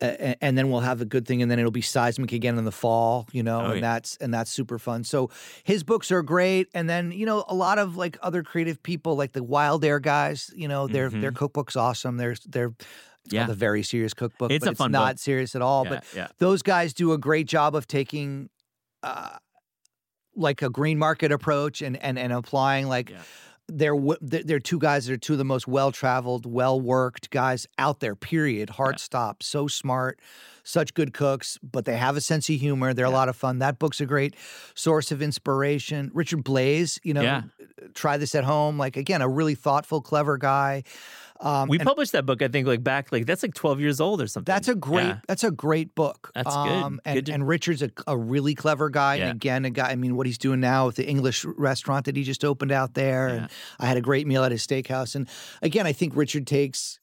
S1: and then we'll have a good thing, and then it'll be seismic again in the fall, you know,
S2: Oh,
S1: and
S2: yeah.
S1: that's and that's super fun. So his books are great, and then you know a lot of like other creative people, like the Wildair guys, you know, their their cookbook's awesome. They're they're it's
S2: Mm-hmm. Yeah.
S1: a very serious cookbook,
S2: It's
S1: but
S2: a
S1: it's
S2: fun
S1: not
S2: book.
S1: serious at all.
S2: yeah,
S1: But
S2: yeah.
S1: those guys do a great job of taking. Uh, like a green market approach and and and applying like
S2: Yeah.
S1: they're they're two guys that are two of the most well traveled, well worked guys out there. Period. Hard
S2: Yeah.
S1: stop. So smart, such good cooks, but they have a sense of humor. They're a lot of fun. That book's a great source of inspiration. Richard Blais, you know,
S2: Yeah.
S1: try this at home. Like again, a really thoughtful, clever guy. Um,
S2: We published that book, I think, like back, like that's like 12 years old or something.
S1: that's a great.
S2: Yeah.
S1: That's a great book.
S2: That's good.
S1: Um, and,
S2: Good to-
S1: and Richard's a, a really clever guy.
S2: Yeah.
S1: And again, a guy. I mean, what he's doing now with the English restaurant that he just opened out there,
S2: Yeah.
S1: and I had a great meal at his steakhouse. And again, I think Richard takes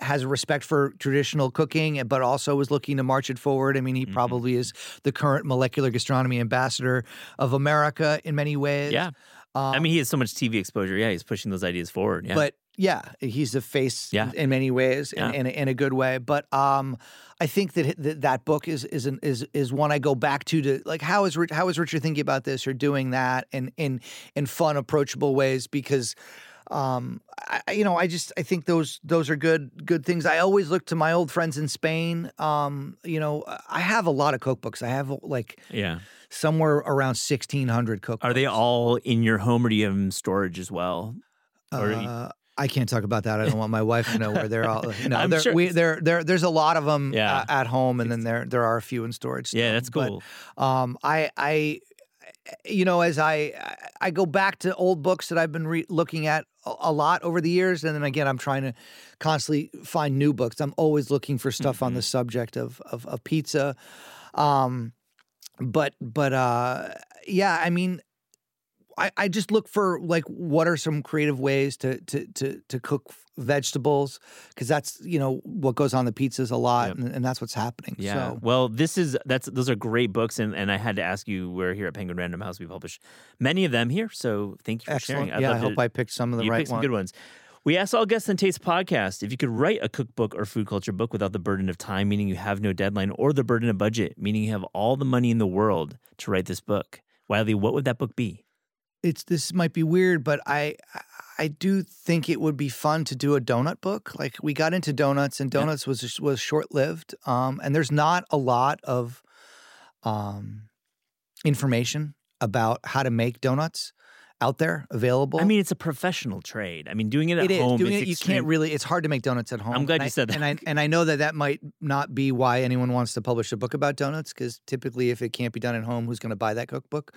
S1: has a respect for traditional cooking, but also is looking to march it forward. I mean, he
S2: Mhm.
S1: probably is the current molecular gastronomy ambassador of America in many ways.
S2: Yeah.
S1: Um,
S2: I mean, he has so much TV exposure. Yeah. He's pushing those ideas forward. Yeah.
S1: but yeah, he's a face
S2: Yeah.
S1: in, in many ways, in,
S2: Yeah.
S1: in, a, in a good way. But um, I think that, that that book is is an, is is one I go back to to like how is how is Richard thinking about this or doing that in in in fun, approachable ways because. Um, I, you know, I just I think those those are good good things. I always look to my old friends in Spain. Um, you know, I have a lot of cookbooks. I have like
S2: yeah.
S1: somewhere around sixteen hundred cookbooks.
S2: Are they all in your home or do you have them storage as well?
S1: Uh, I can't talk about that. I don't want my wife to know where they're all. No,
S2: I'm
S1: they're,
S2: sure
S1: we, there, there, there's a lot of them
S2: Yeah.
S1: at home, and then there, there are a few in storage.
S2: Yeah, that's
S1: But,
S2: cool.
S1: um, I, I, you know, as I, I go back to old books that I've been re- looking at a, a lot over the years, and then again, I'm trying to constantly find new books. I'm always looking for stuff on the
S2: Mm-hmm.
S1: subject of, of, of pizza. Um, but, but, uh, yeah, I mean, I, I just look for like what are some creative ways to to to to cook vegetables because that's you know what goes on the pizzas a lot
S2: Yep.
S1: and, and that's what's happening.
S2: Yeah.
S1: So
S2: Well, this is that's those are great books, and, and I had to ask you. We're here at Penguin Random House. We publish many of them here, so thank you for
S1: excellent.
S2: sharing. I'd
S1: yeah, I hope
S2: to,
S1: I picked some of the right
S2: some
S1: ones.
S2: good ones. We asked all guests on Taste Podcast if you could write a cookbook or food culture book without the burden of time, meaning you have no deadline, or the burden of budget, meaning you have all the money in the world to write this book. Wylie, what would that book be?
S1: It's this might be weird, but I I- do think it would be fun to do a donut book. Like we got into donuts, and
S2: Yeah.
S1: donuts was was short lived. Um, and there's not a lot of um information about how to make donuts out there available.
S2: I mean, it's a professional trade. I mean, doing it at
S1: It is
S2: home
S1: doing
S2: is
S1: it. You
S2: extreme-
S1: can't really. It's hard to make donuts at home.
S2: I'm glad
S1: And
S2: you
S1: I-
S2: said that.
S1: And I and I know that that might not be why anyone wants to publish a book about donuts because typically, if it can't be done at home, who's going to buy that cookbook?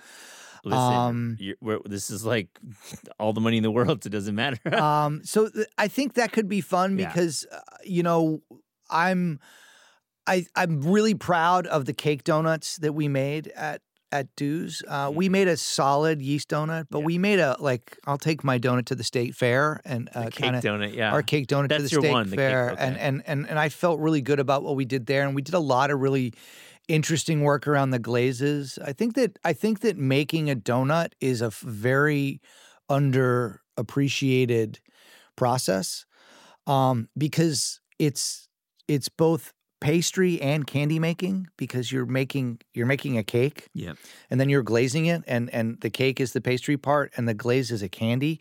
S2: Listen,
S1: Um,
S2: you're, this is like all the money in the world. So it doesn't matter.
S1: um, so th- I think that could be fun
S2: Yeah.
S1: because uh, you know I'm I I'm really proud of the cake donuts that we made at at Du's. Uh,
S2: Mm-hmm.
S1: we made a solid yeast donut, but we made a like I'll take my donut to the state fair and uh,
S2: cake
S1: kind of
S2: donut, yeah.
S1: our cake donut to the state
S2: one, the cake,
S1: fair,
S2: okay.
S1: and, and and and I felt really good about what we did there, and we did a lot of really interesting work around the glazes. I think that I think that making a donut is a very underappreciated process um, because it's it's both pastry and candy making because you're making you're making a cake
S2: Yeah.
S1: and then you're glazing it and and the cake is the pastry part and the glaze is a candy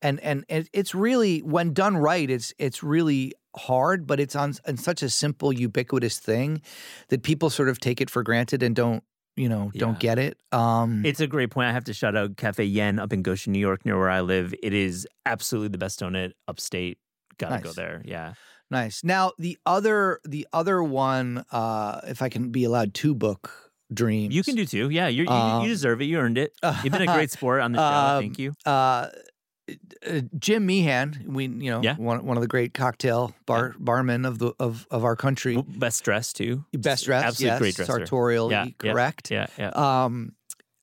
S1: and and it, it's really when done right it's it's really hard but it's on, on such a simple ubiquitous thing that people sort of take it for granted and don't you know don't
S2: Yeah.
S1: get it um
S2: It's a great point. I have to shout out Cafe Yen up in Goshen, New York, near where I live. It is absolutely the best donut upstate. Gotta go there. Yeah.
S1: nice now the other the other one uh if i can be allowed two book dreams
S2: You can do two. Yeah. You,
S1: Um,
S2: you deserve it. You earned it. You've been a great sport on the show.
S1: Um,
S2: Thank you.
S1: uh, uh, Jim Meehan, we you know
S2: Yeah.
S1: one one of the great cocktail bar barmen of the of of our country,
S2: Best dressed too.
S1: best dressed,
S2: Absolute
S1: yes,
S2: great dresser.
S1: sartorially
S2: Yeah, yeah,
S1: correct.
S2: Yeah. Yeah.
S1: Um,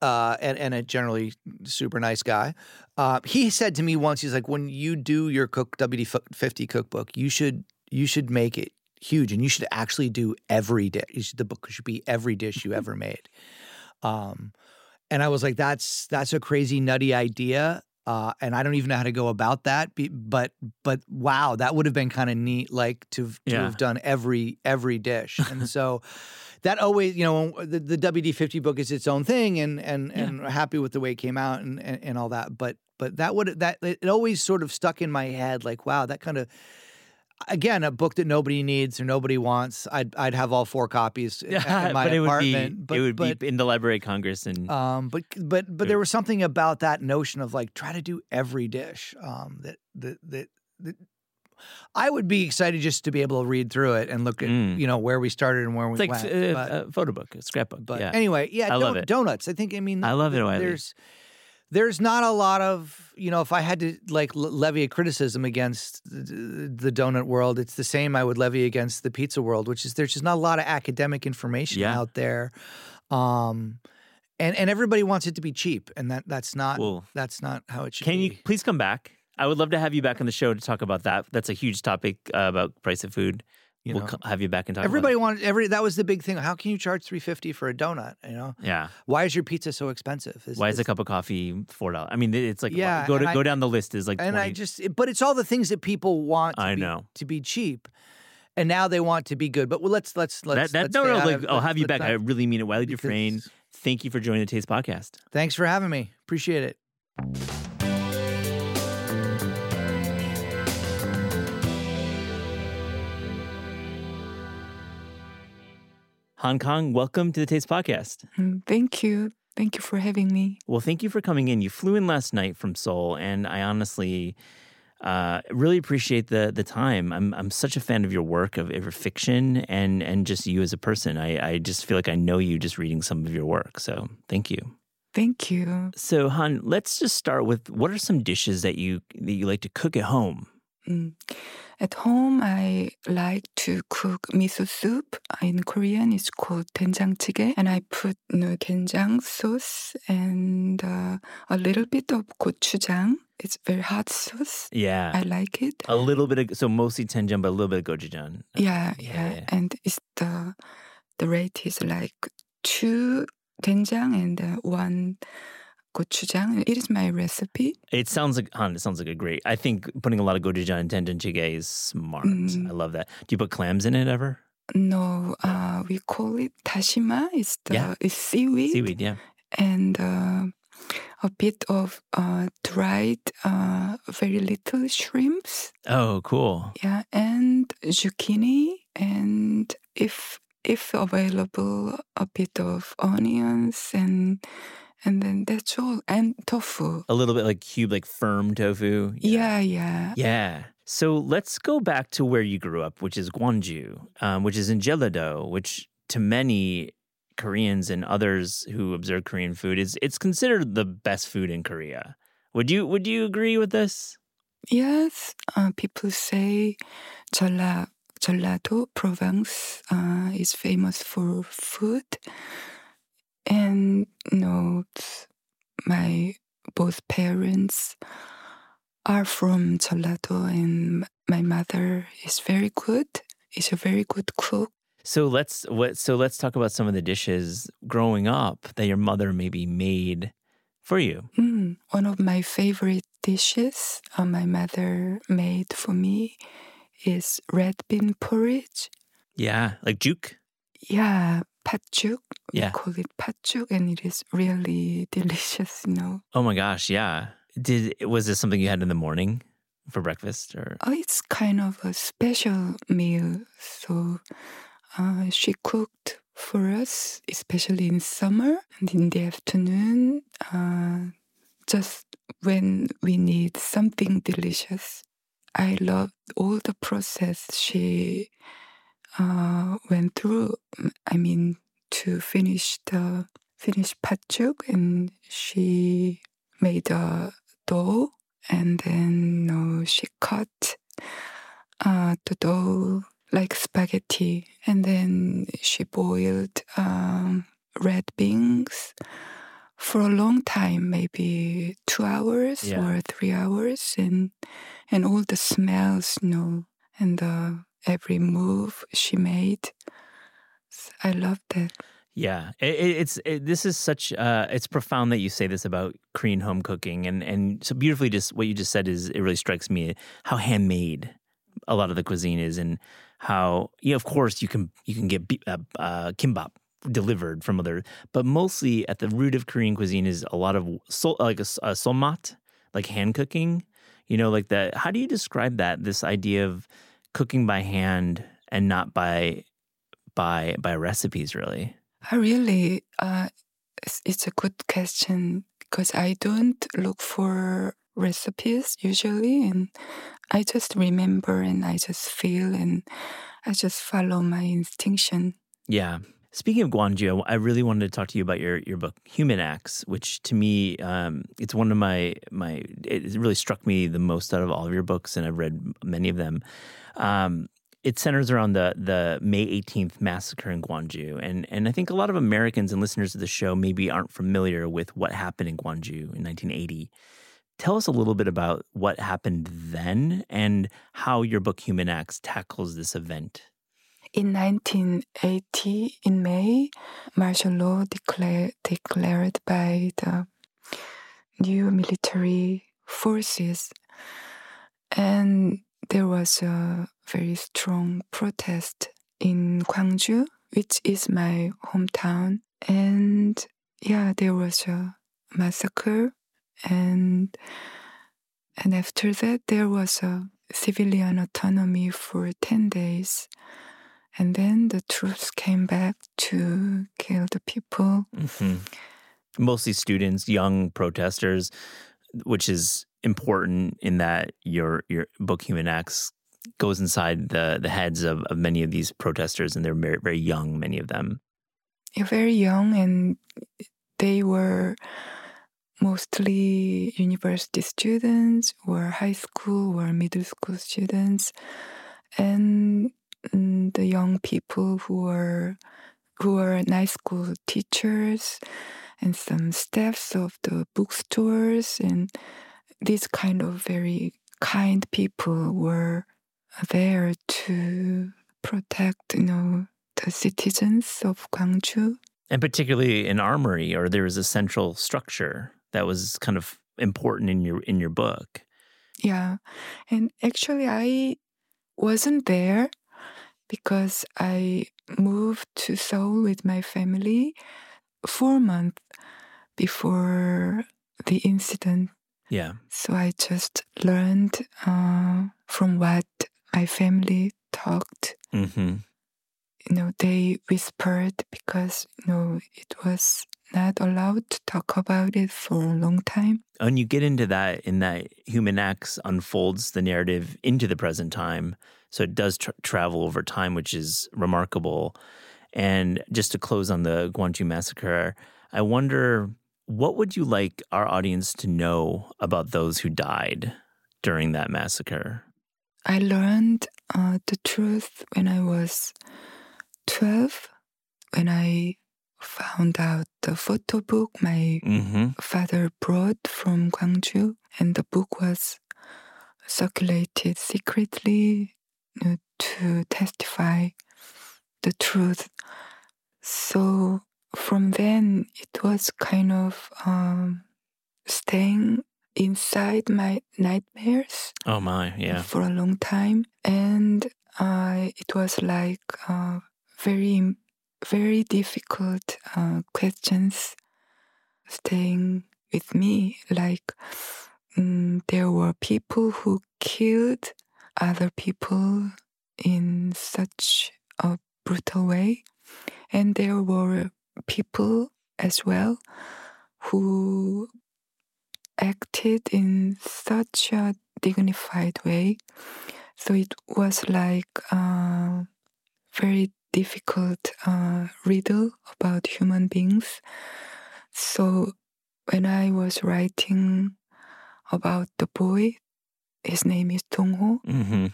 S1: uh, and and a generally super nice guy. Uh, he said to me once, he's like, when you do your cook WD fifty cookbook, you should you should make it huge, and you should actually do every dish. The book should be every dish you ever made. Um, and I was like, that's that's a crazy nutty idea. Uh, and I don't even know how to go about that. But but wow, that would have been kind of neat, like to to
S2: Yeah.
S1: have done every every dish. And so that always, you know, the, the WD fifty book is its own thing, and and
S2: Yeah.
S1: and happy with the way it came out and, and and all that. But but that would that it always sort of stuck in my head, like wow, that kind of. Again, a book that nobody needs or nobody wants. I'd I'd have all four copies in, in my
S2: but it would be
S1: apartment. but
S2: it would
S1: but,
S2: be in the Library of Congress and
S1: um, but but but there was something about that notion of like try to do every dish. Um, that that that. that I would be excited just to be able to read through it and look at
S2: Mm.
S1: you know where we started and where we
S2: it's like
S1: went.
S2: uh,
S1: but
S2: a photo book, a scrapbook.
S1: but
S2: yeah.
S1: anyway, yeah,
S2: I love it.
S1: donuts. I think I mean
S2: I love it,
S1: th-
S2: Wylie.
S1: There's not a lot of you know if I had to like levy a criticism against the, donut world, it's the same I would levy against the pizza world, which is there's just not a lot of academic information
S2: Yeah.
S1: out there. Um, and and everybody wants it to be cheap, and that that's not
S2: Well,
S1: that's not how it should be.
S2: Can
S1: be.
S2: you please come back? I would love to have you back on the show to talk about that. That's a huge topic uh, about price of food.
S1: You
S2: we'll
S1: know?
S2: have you back and talk.
S1: Everybody
S2: about
S1: wanted every that was the big thing. How can you charge three fifty for a donut? You know.
S2: Yeah.
S1: why is your pizza so expensive? Is-
S2: Why is
S1: is-
S2: a cup of coffee four dollars? I mean, it's like.
S1: Yeah,
S2: go to
S1: I-
S2: go down the list is like.
S1: and
S2: 20.
S1: I just, but it's all the things that people want. To
S2: I
S1: be,
S2: know.
S1: to be cheap, and now they want to be good. But well, let's let's let's.
S2: that, that
S1: let's
S2: no no like
S1: of-
S2: I'll have you back. I really mean it.
S1: Wylie
S2: Dufresne, thank you for joining the Taste Podcast.
S1: Thanks for having me. Appreciate it.
S2: Han Kang, welcome to the Taste Podcast.
S3: Mm, Thank you. Thank you for having me.
S2: Well, thank you for coming in. You flew in last night from Seoul, and I honestly uh, really appreciate the the time. I'm I'm such a fan of your work, of, of your fiction, and and just you as a person. I I just feel like I know you just reading some of your work. So thank you.
S3: Thank you.
S2: So Han, let's just start with what are some dishes that you that you like to cook at home?
S3: Mm. At home, I like to cook miso soup. In Korean, it's called 된장찌개, and I put you know, 된장 sauce and uh, a little bit of gochujang. It's very hot sauce.
S2: Yeah,
S3: I like it.
S2: a little bit of so mostly tenjang, but a little bit of gochujang.
S3: Yeah,
S2: yeah,
S3: yeah,
S2: yeah.
S3: and it's the the rate is like two 된장 and uh, one gochujang. It is my recipe.
S2: It sounds like Han. It sounds like a great. I think putting a lot of gochujang and doenjang jjigae is smart.
S3: Mm.
S2: I love that. Do you put clams in it ever?
S3: No, uh, we call it dashima. It's the
S2: Yeah.
S3: it's seaweed,
S2: Seaweed, yeah.
S3: and uh, a bit of uh, dried, uh, very little shrimps.
S2: Oh, cool.
S3: Yeah, and zucchini, and if if available, a bit of onions, and and then that's all. And tofu.
S2: A little bit like cube, like firm tofu.
S3: Yeah, yeah.
S2: Yeah. So let's go back to where you grew up, which is Gwangju, um, which is in Jeollado, which to many Koreans and others who observe Korean food is it's considered the best food in Korea. Would you would you agree with this?
S3: Yes, uh, people say Jella, Jeollado, Provence uh, is famous for food. And know, my both parents are from Jeollado, and my mother is very good. Is a very good cook.
S2: So let's what so let's talk about some of the dishes growing up that your mother maybe made for you.
S3: Mm, one of my favorite dishes uh, my mother made for me is red bean porridge.
S2: Yeah, like juke.
S3: Yeah, patjuk. We
S2: Yeah.
S3: call it patjuk, and it is really delicious. You know,
S2: Oh my gosh, yeah. Did was this something you had in the morning for breakfast or
S3: oh, it's kind of a special meal. So uh, she cooked for us, especially in summer and in the afternoon, uh, just when we need something delicious. I loved all the process she uh, went through. I mean, to finish the finish patjuk, and she made a dough, and then uh, she cut uh, the dough like spaghetti, and then she boiled um, red beans for a long time, maybe two hours
S2: Yeah.
S3: or three hours, and and all the smells, you know, and the every move she made. I love that.
S2: Yeah, it, it- it's it, this is such uh, it's profound that you say this about Korean home cooking, and and so beautifully just what you just said is it really strikes me how handmade a lot of the cuisine is, and how yeah, of course you can you can get uh, uh, kimbap delivered from other, but mostly at the root of Korean cuisine is a lot of sol, like a sonmat, like hand cooking. You know, like that. How do you describe that? This idea of cooking by hand and not by by by recipes, really.
S3: I really, uh, it's, it's a good question because I don't look for recipes usually, and I just remember and I just feel and I just follow my instinction.
S2: Yeah. Speaking of Gwangju, I really wanted to talk to you about your, your book Human Acts, which to me, um, it's one of my my. It really struck me the most out of all of your books, and I've read many of them. Um, it centers around the the May 18th massacre in Gwangju, and and I think a lot of Americans and listeners of the show maybe aren't familiar with what happened in Gwangju in 1980. Tell us a little bit about what happened then and how your book Human Acts tackles this event.
S3: In 1980, in May, martial law declare, declared by the new military forces, and there was a very strong protest in Gwangju, which is my hometown, and yeah, there was a massacre, and and after that there was a civilian autonomy for 10 days. And then the troops came back to kill the people.
S2: hmm Mostly students, young protesters, which is important in that your your book Human Acts goes inside the the heads of, of many of these protesters, and they're very, very young, many of them.
S3: You're very young, and they were mostly university students or high school or middle school students. And mm, the young people who were who were night school teachers and some staffs of the bookstores and these kind of very kind people were there to protect you know the citizens of Gwangju
S2: and particularly an armory, or there was a central structure that was kind of important in your in your book.
S3: Yeah. And actually, I wasn't there because I moved to Seoul with my family four months before the incident.
S2: Yeah,
S3: So I just learned uh, from what my family talked.
S2: hmm
S3: You know, they whispered because, you know, it was not allowed to talk about it for a long time.
S2: and you get into that in that Human Acts unfolds the narrative into the present time, so it does tra- travel over time, which is remarkable. And just to close on the Gwangju massacre, I wonder what would you like our audience to know about those who died during that massacre?
S3: I learned uh, the truth when I was 12, when I found out the photo book my
S2: Mm-hmm.
S3: father brought from Gwangju, and the book was circulated secretly you know, to testify the truth. So from then, it was kind of um, staying inside my nightmares
S2: Oh my, yeah.
S3: for a long time, and uh, it was like uh, very, very difficult uh, questions staying with me. Like mm, there were people who killed other people in such a brutal way, and there were people as well who acted in such a dignified way. So it was like a very difficult uh, riddle about human beings. So when I was writing about the boy, his name is Dongho,
S2: Mm-hmm.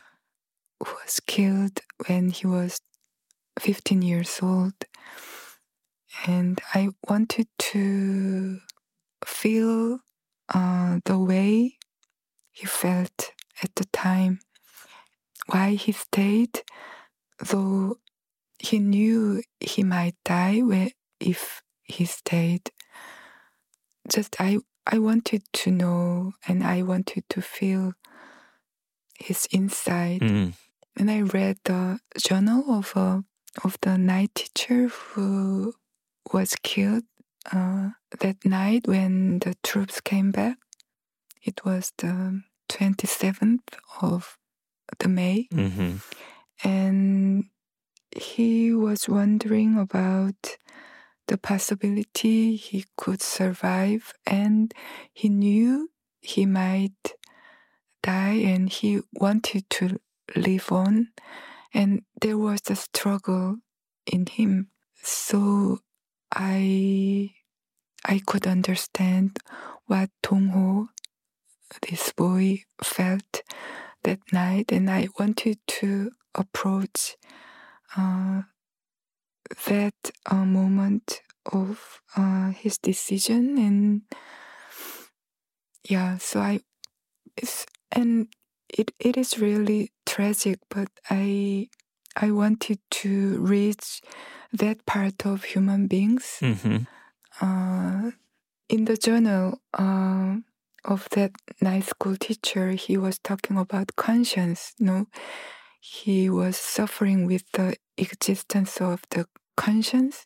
S3: who was killed when he was 15 years old. And I wanted to feel uh, the way he felt at the time, why he stayed, though he knew he might die if he stayed. Just I, I wanted to know and I wanted to feel his inside
S2: Mm-hmm.
S3: and I read the journal of a of the night teacher who was killed uh, that night when the troops came back. It was the twenty seventh of the May,
S2: Mm-hmm.
S3: and he was wondering about the possibility he could survive, and he knew he might die, and he wanted to live on, and there was a struggle in him. So I I could understand what Dongho, this boy, felt that night, and I wanted to approach uh, that uh, moment of uh, his decision, and yeah, so I, it's, and it it is really tragic, but I I wanted to reach that part of human beings
S2: Mm-hmm.
S3: uh, in the journal uh, of that night school teacher, he was talking about conscience. No, he was suffering with the existence of the conscience,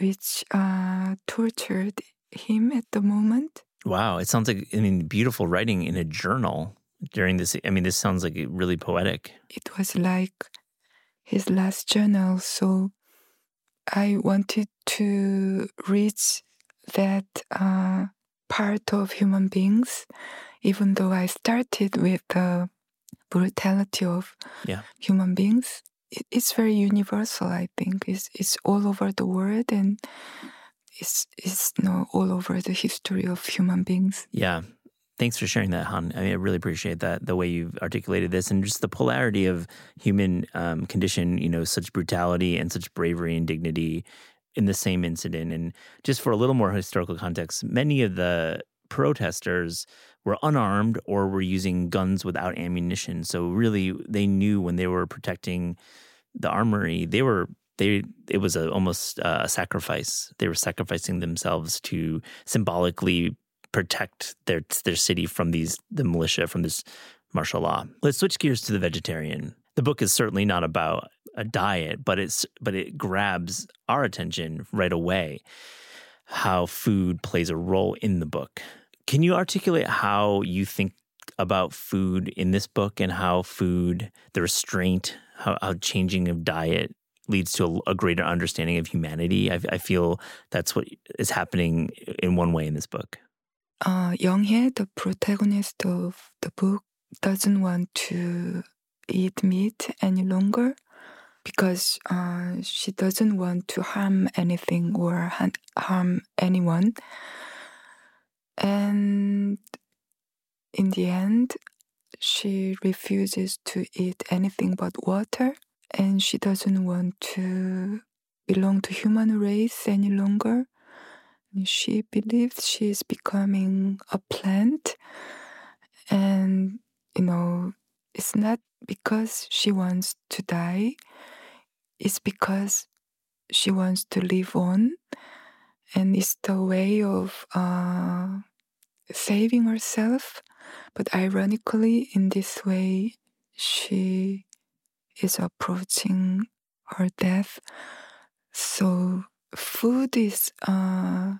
S3: which uh, tortured him at the moment.
S2: Wow, it sounds like I mean beautiful writing in a journal during this. I mean, this sounds like really poetic.
S3: It was like his last journal. So I wanted to reach that uh, part of human beings, even though I started with the brutality of
S2: Yeah.
S3: human beings. It, it's very universal, I think. It's, it's all over the world and it's, it's you know, all over the history of human beings.
S2: Yeah. Thanks for sharing that, Han. I, mean, I really appreciate that the way you've articulated this and just the polarity of human um, condition. You know, such brutality and such bravery and dignity in the same incident. And just for a little more historical context, many of the protesters were unarmed or were using guns without ammunition. So really, they knew when they were protecting the armory, they were they it was a, almost uh, a sacrifice. They were sacrificing themselves to symbolically protect their their city from these the militia from this martial law. Let's switch gears to the vegetarian. The book is certainly not about a diet, but it's but it grabs our attention right away. How food plays a role in the book. Can you articulate how you think about food in this book and how food, the restraint, how, how changing of diet leads to a, a greater understanding of humanity? I, I feel that's what is happening in one way in this book.
S3: Uh, Younghye, the protagonist of the book, doesn't want to eat meat any longer because uh, she doesn't want to harm anything or ha- harm anyone. And in the end, she refuses to eat anything but water and she doesn't want to belong to human race any longer. She believes she is becoming a plant, and you know, it's not because she wants to die. It's because she wants to live on, and it's the way of uh, saving herself. But ironically, in this way, she is approaching her death. So food is uh,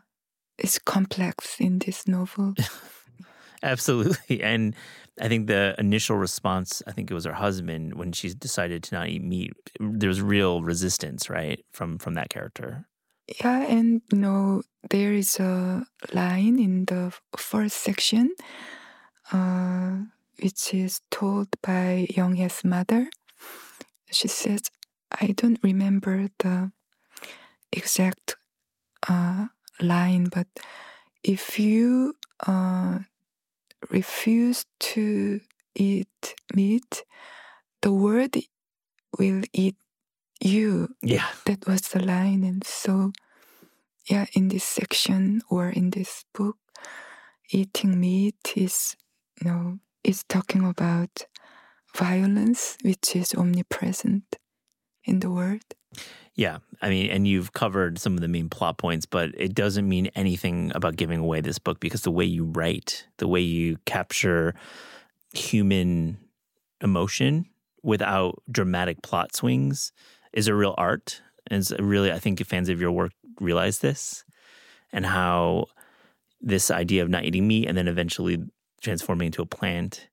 S3: is complex in this novel.
S2: Absolutely. And I think the initial response, I think it was her husband when she decided to not eat meat, there was real resistance, right, from from that character.
S3: Yeah, and you know, there is a line in the first section uh, which is told by Younghae's mother. She says, I don't remember the exact uh, line, but if you uh, refuse to eat meat, the world will eat you.
S2: Yeah.
S3: That was the line. And so, yeah, in this section or in this book, eating meat is, you know, is talking about violence, which is omnipresent in the world.
S2: Yeah. I mean, and you've covered some of the main plot points, but it doesn't mean anything about giving away this book because the way you write, the way you capture human emotion without dramatic plot swings is a real art. And really, I think fans of your work realize this and how this idea of not eating meat and then eventually transforming into a plant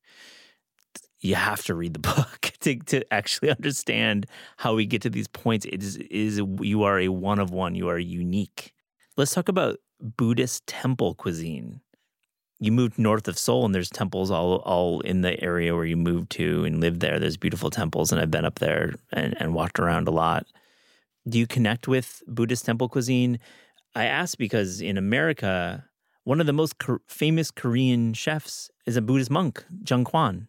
S2: you have to read the book to, to actually understand how we get to these points. It is, is you are a one of one. You are unique. Let's talk about Buddhist temple cuisine. You moved north of Seoul, and there's temples all all in the area where you moved to and lived there. There's beautiful temples, and I've been up there and, and walked around a lot. Do you connect with Buddhist temple cuisine? I ask because in America, one of the most famous Korean chefs is a Buddhist monk, Jeong Kwan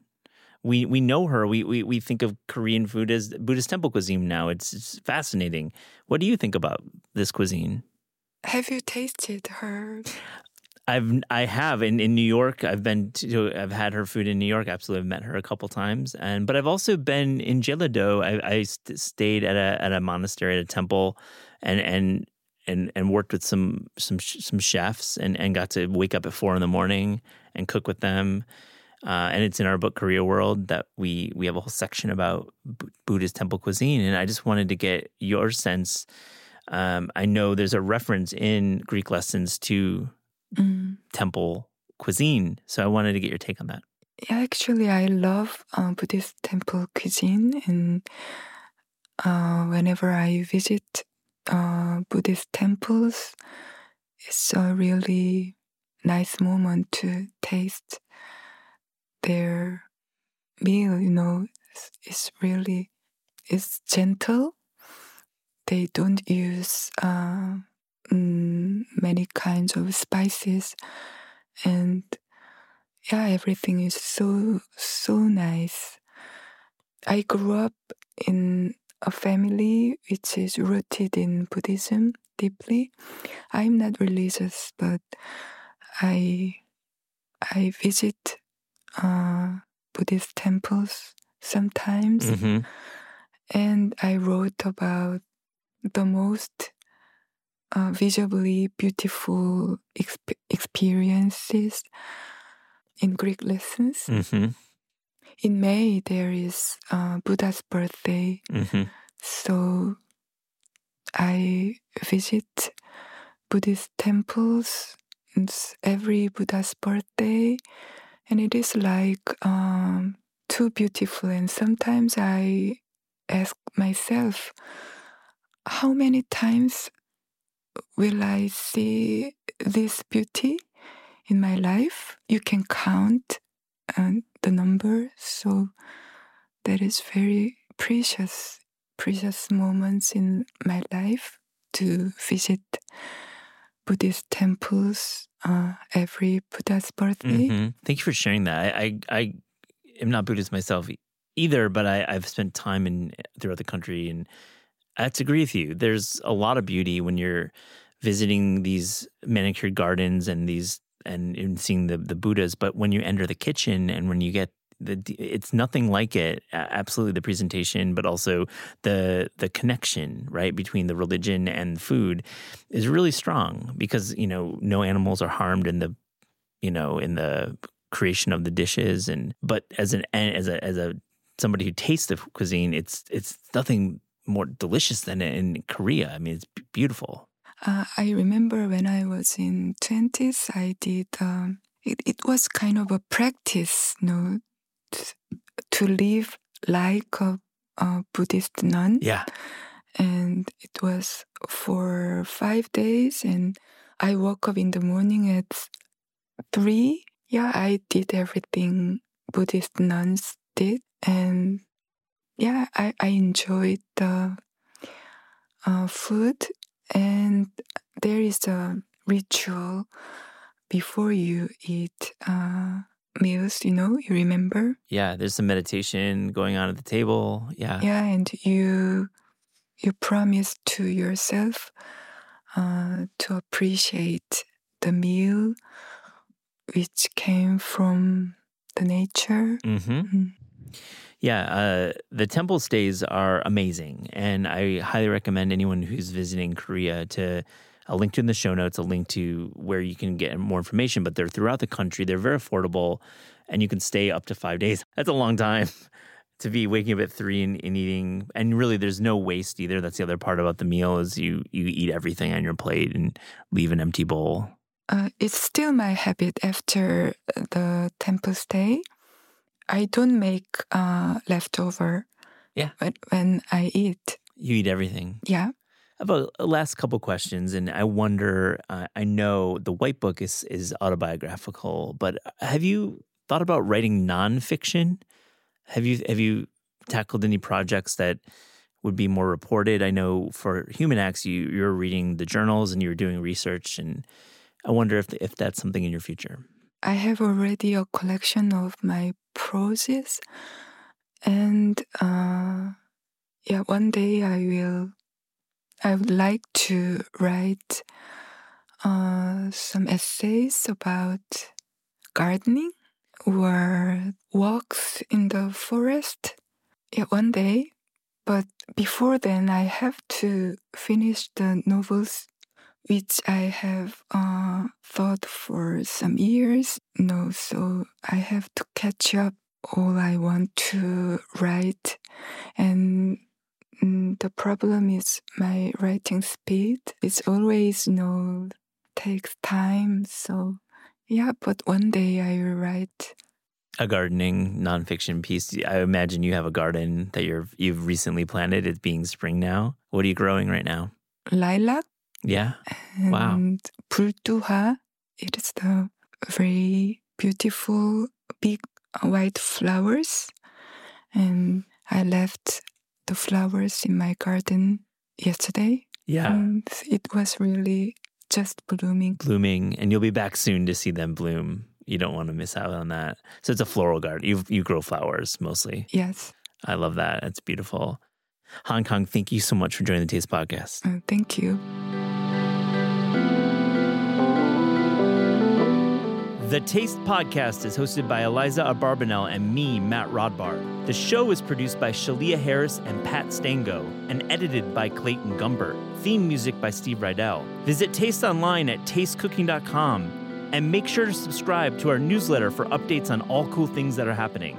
S2: we we know her. We, we we think of Korean food as Buddhist temple cuisine now. It's, it's fascinating. What do you think about this cuisine?
S3: Have you tasted her?
S2: I've I have in, in New York. I've been to I've had her food in New York. Absolutely, I've met her a couple times. And but I've also been in Jeollado. I, I stayed at a at a monastery at a temple, and and and and worked with some some some chefs and and got to wake up at four in the morning and cook with them. Uh, and it's in our book Koreaworld that we we have a whole section about B- Buddhist temple cuisine, and I just wanted to get your sense. Um, I know there's a reference in Greek lessons to mm. temple cuisine, so I wanted to get your take on that.
S3: Yeah, actually, I love uh, Buddhist temple cuisine, and uh, whenever I visit uh, Buddhist temples, it's a really nice moment to taste their meal, you know, is really is gentle. They don't use uh, mm, many kinds of spices, and yeah, everything is so so nice. I grew up in a family which is rooted in Buddhism deeply. I'm not religious, but I I visit uh, Buddhist temples sometimes. Mm-hmm. And I wrote about the most uh, visibly beautiful exp- experiences in Greek lessons. Mm-hmm. In May, there is uh, Buddha's birthday. Mm-hmm. So I visit Buddhist temples every Buddha's birthday and it is like um, too beautiful. And sometimes I ask myself, how many times will I see this beauty in my life? You can count uh, the number, so that is very precious, precious moments in my life to visit Buddhist temples uh, every Buddha's birthday. Mm-hmm.
S2: Thank you for sharing that. I, I, I am not Buddhist myself either, but I, have spent time in throughout the country and I have to agree with you. There's a lot of beauty when you're visiting these manicured gardens and these and, and seeing the the Buddhas. But when you enter the kitchen and when you get the it's nothing like it absolutely the presentation but also the the connection right between the religion and food is really strong because you know no animals are harmed in the you know in the creation of the dishes. And but as an as a as a somebody who tastes the cuisine it's it's nothing more delicious than in Korea. I mean it's beautiful.
S3: Uh, i remember when i was in 20s i did um, it, it was kind of a practice you know, to live like a, a Buddhist nun.
S2: Yeah.
S3: And it was for five days, and I woke up in the morning at three. Yeah, I did everything Buddhist nuns did, and yeah, I, I enjoyed the uh, food, and there is a ritual before you eat. Uh, meals, you know, you remember?
S2: Yeah, there's some meditation going on at the table. Yeah.
S3: Yeah, and you you promise to yourself uh, to appreciate the meal which came from the nature.
S2: Mm-hmm. Mm. Yeah, uh, the temple stays are amazing, and I highly recommend anyone who's visiting Korea to a link to in the show notes, a link to where you can get more information. But they're throughout the country. They're very affordable, and you can stay up to five days. That's a long time to be waking up at three and, and, eating. And really, there's no waste either. That's the other part about the meal is you you eat everything on your plate and leave an empty bowl.
S3: Uh, it's still my habit after the temple stay. I don't make uh, leftover.
S2: Yeah.
S3: When, when I eat.
S2: You eat everything.
S3: Yeah.
S2: I have a, a, last couple questions, and I wonder. Uh, I know the White Book is is autobiographical, but have you thought about writing nonfiction? Have you have you tackled any projects that would be more reported? I know for Human Acts, you you're reading the journals and you're doing research, and I wonder if if that's something in your future.
S3: I have already a collection of my proses, and uh, yeah, one day I will I would like to write uh, some essays about gardening or walks in the forest. Yeah, one day. But before then, I have to finish the novels which I have uh, thought for some years. No, so I have to catch up all I want to write. And Mm, the problem is my writing speed. It's always, you know, takes time. So, yeah, but one day I will write.
S2: A gardening nonfiction piece. I imagine you have a garden that you're you've recently planted. It's being spring now. What are you growing right now?
S3: Lilac.
S2: Yeah.
S3: And
S2: wow.
S3: Bultuha. It is the very beautiful big white flowers. And I left the flowers in my garden yesterday.
S2: Yeah.
S3: And it was really just blooming.
S2: Blooming. And you'll be back soon to see them bloom. You don't want to miss out on that. So it's a floral garden. You, you grow flowers mostly.
S3: Yes.
S2: I love that. It's beautiful. Han Kang, thank you so much for joining the Taste Podcast.
S3: Uh, thank you.
S2: The Taste Podcast is hosted by Eliza Abarbanel and me, Matt Rodbard. The show is produced by Shalia Harris and Pat Stango and edited by Clayton Gumbert. Theme music by Steve Rydell. Visit Taste online at tastecooking.com and make sure to subscribe to our newsletter for updates on all cool things that are happening.